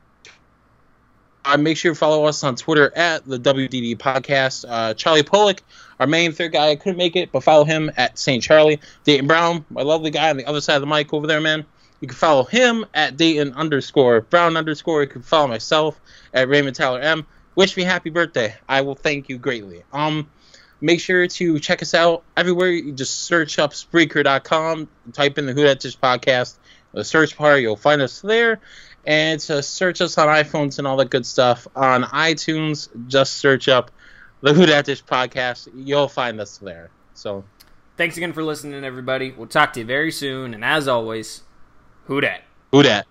uh, make sure you follow us on Twitter at the WDD Podcast. Uh, Charlie Pollock, our main third guy, I couldn't make it, but follow him at St. Charlie. Dayton Brown, my lovely guy on the other side of the mic over there, man. You can follow him at Dayton underscore Brown underscore. You can follow myself at Raymond Tyler M. Wish me happy birthday. I will thank you greatly. Um, make sure to check us out everywhere. You just search up Spreaker.com, type in the Who Dat Dish podcast, the search bar. You'll find us there and to search us on iPhones and all that good stuff. On iTunes, just search up the Who Dat Dish podcast. You'll find us there. So, Thanks again for listening, everybody. We'll talk to you very soon. And as always, who dat? who dat?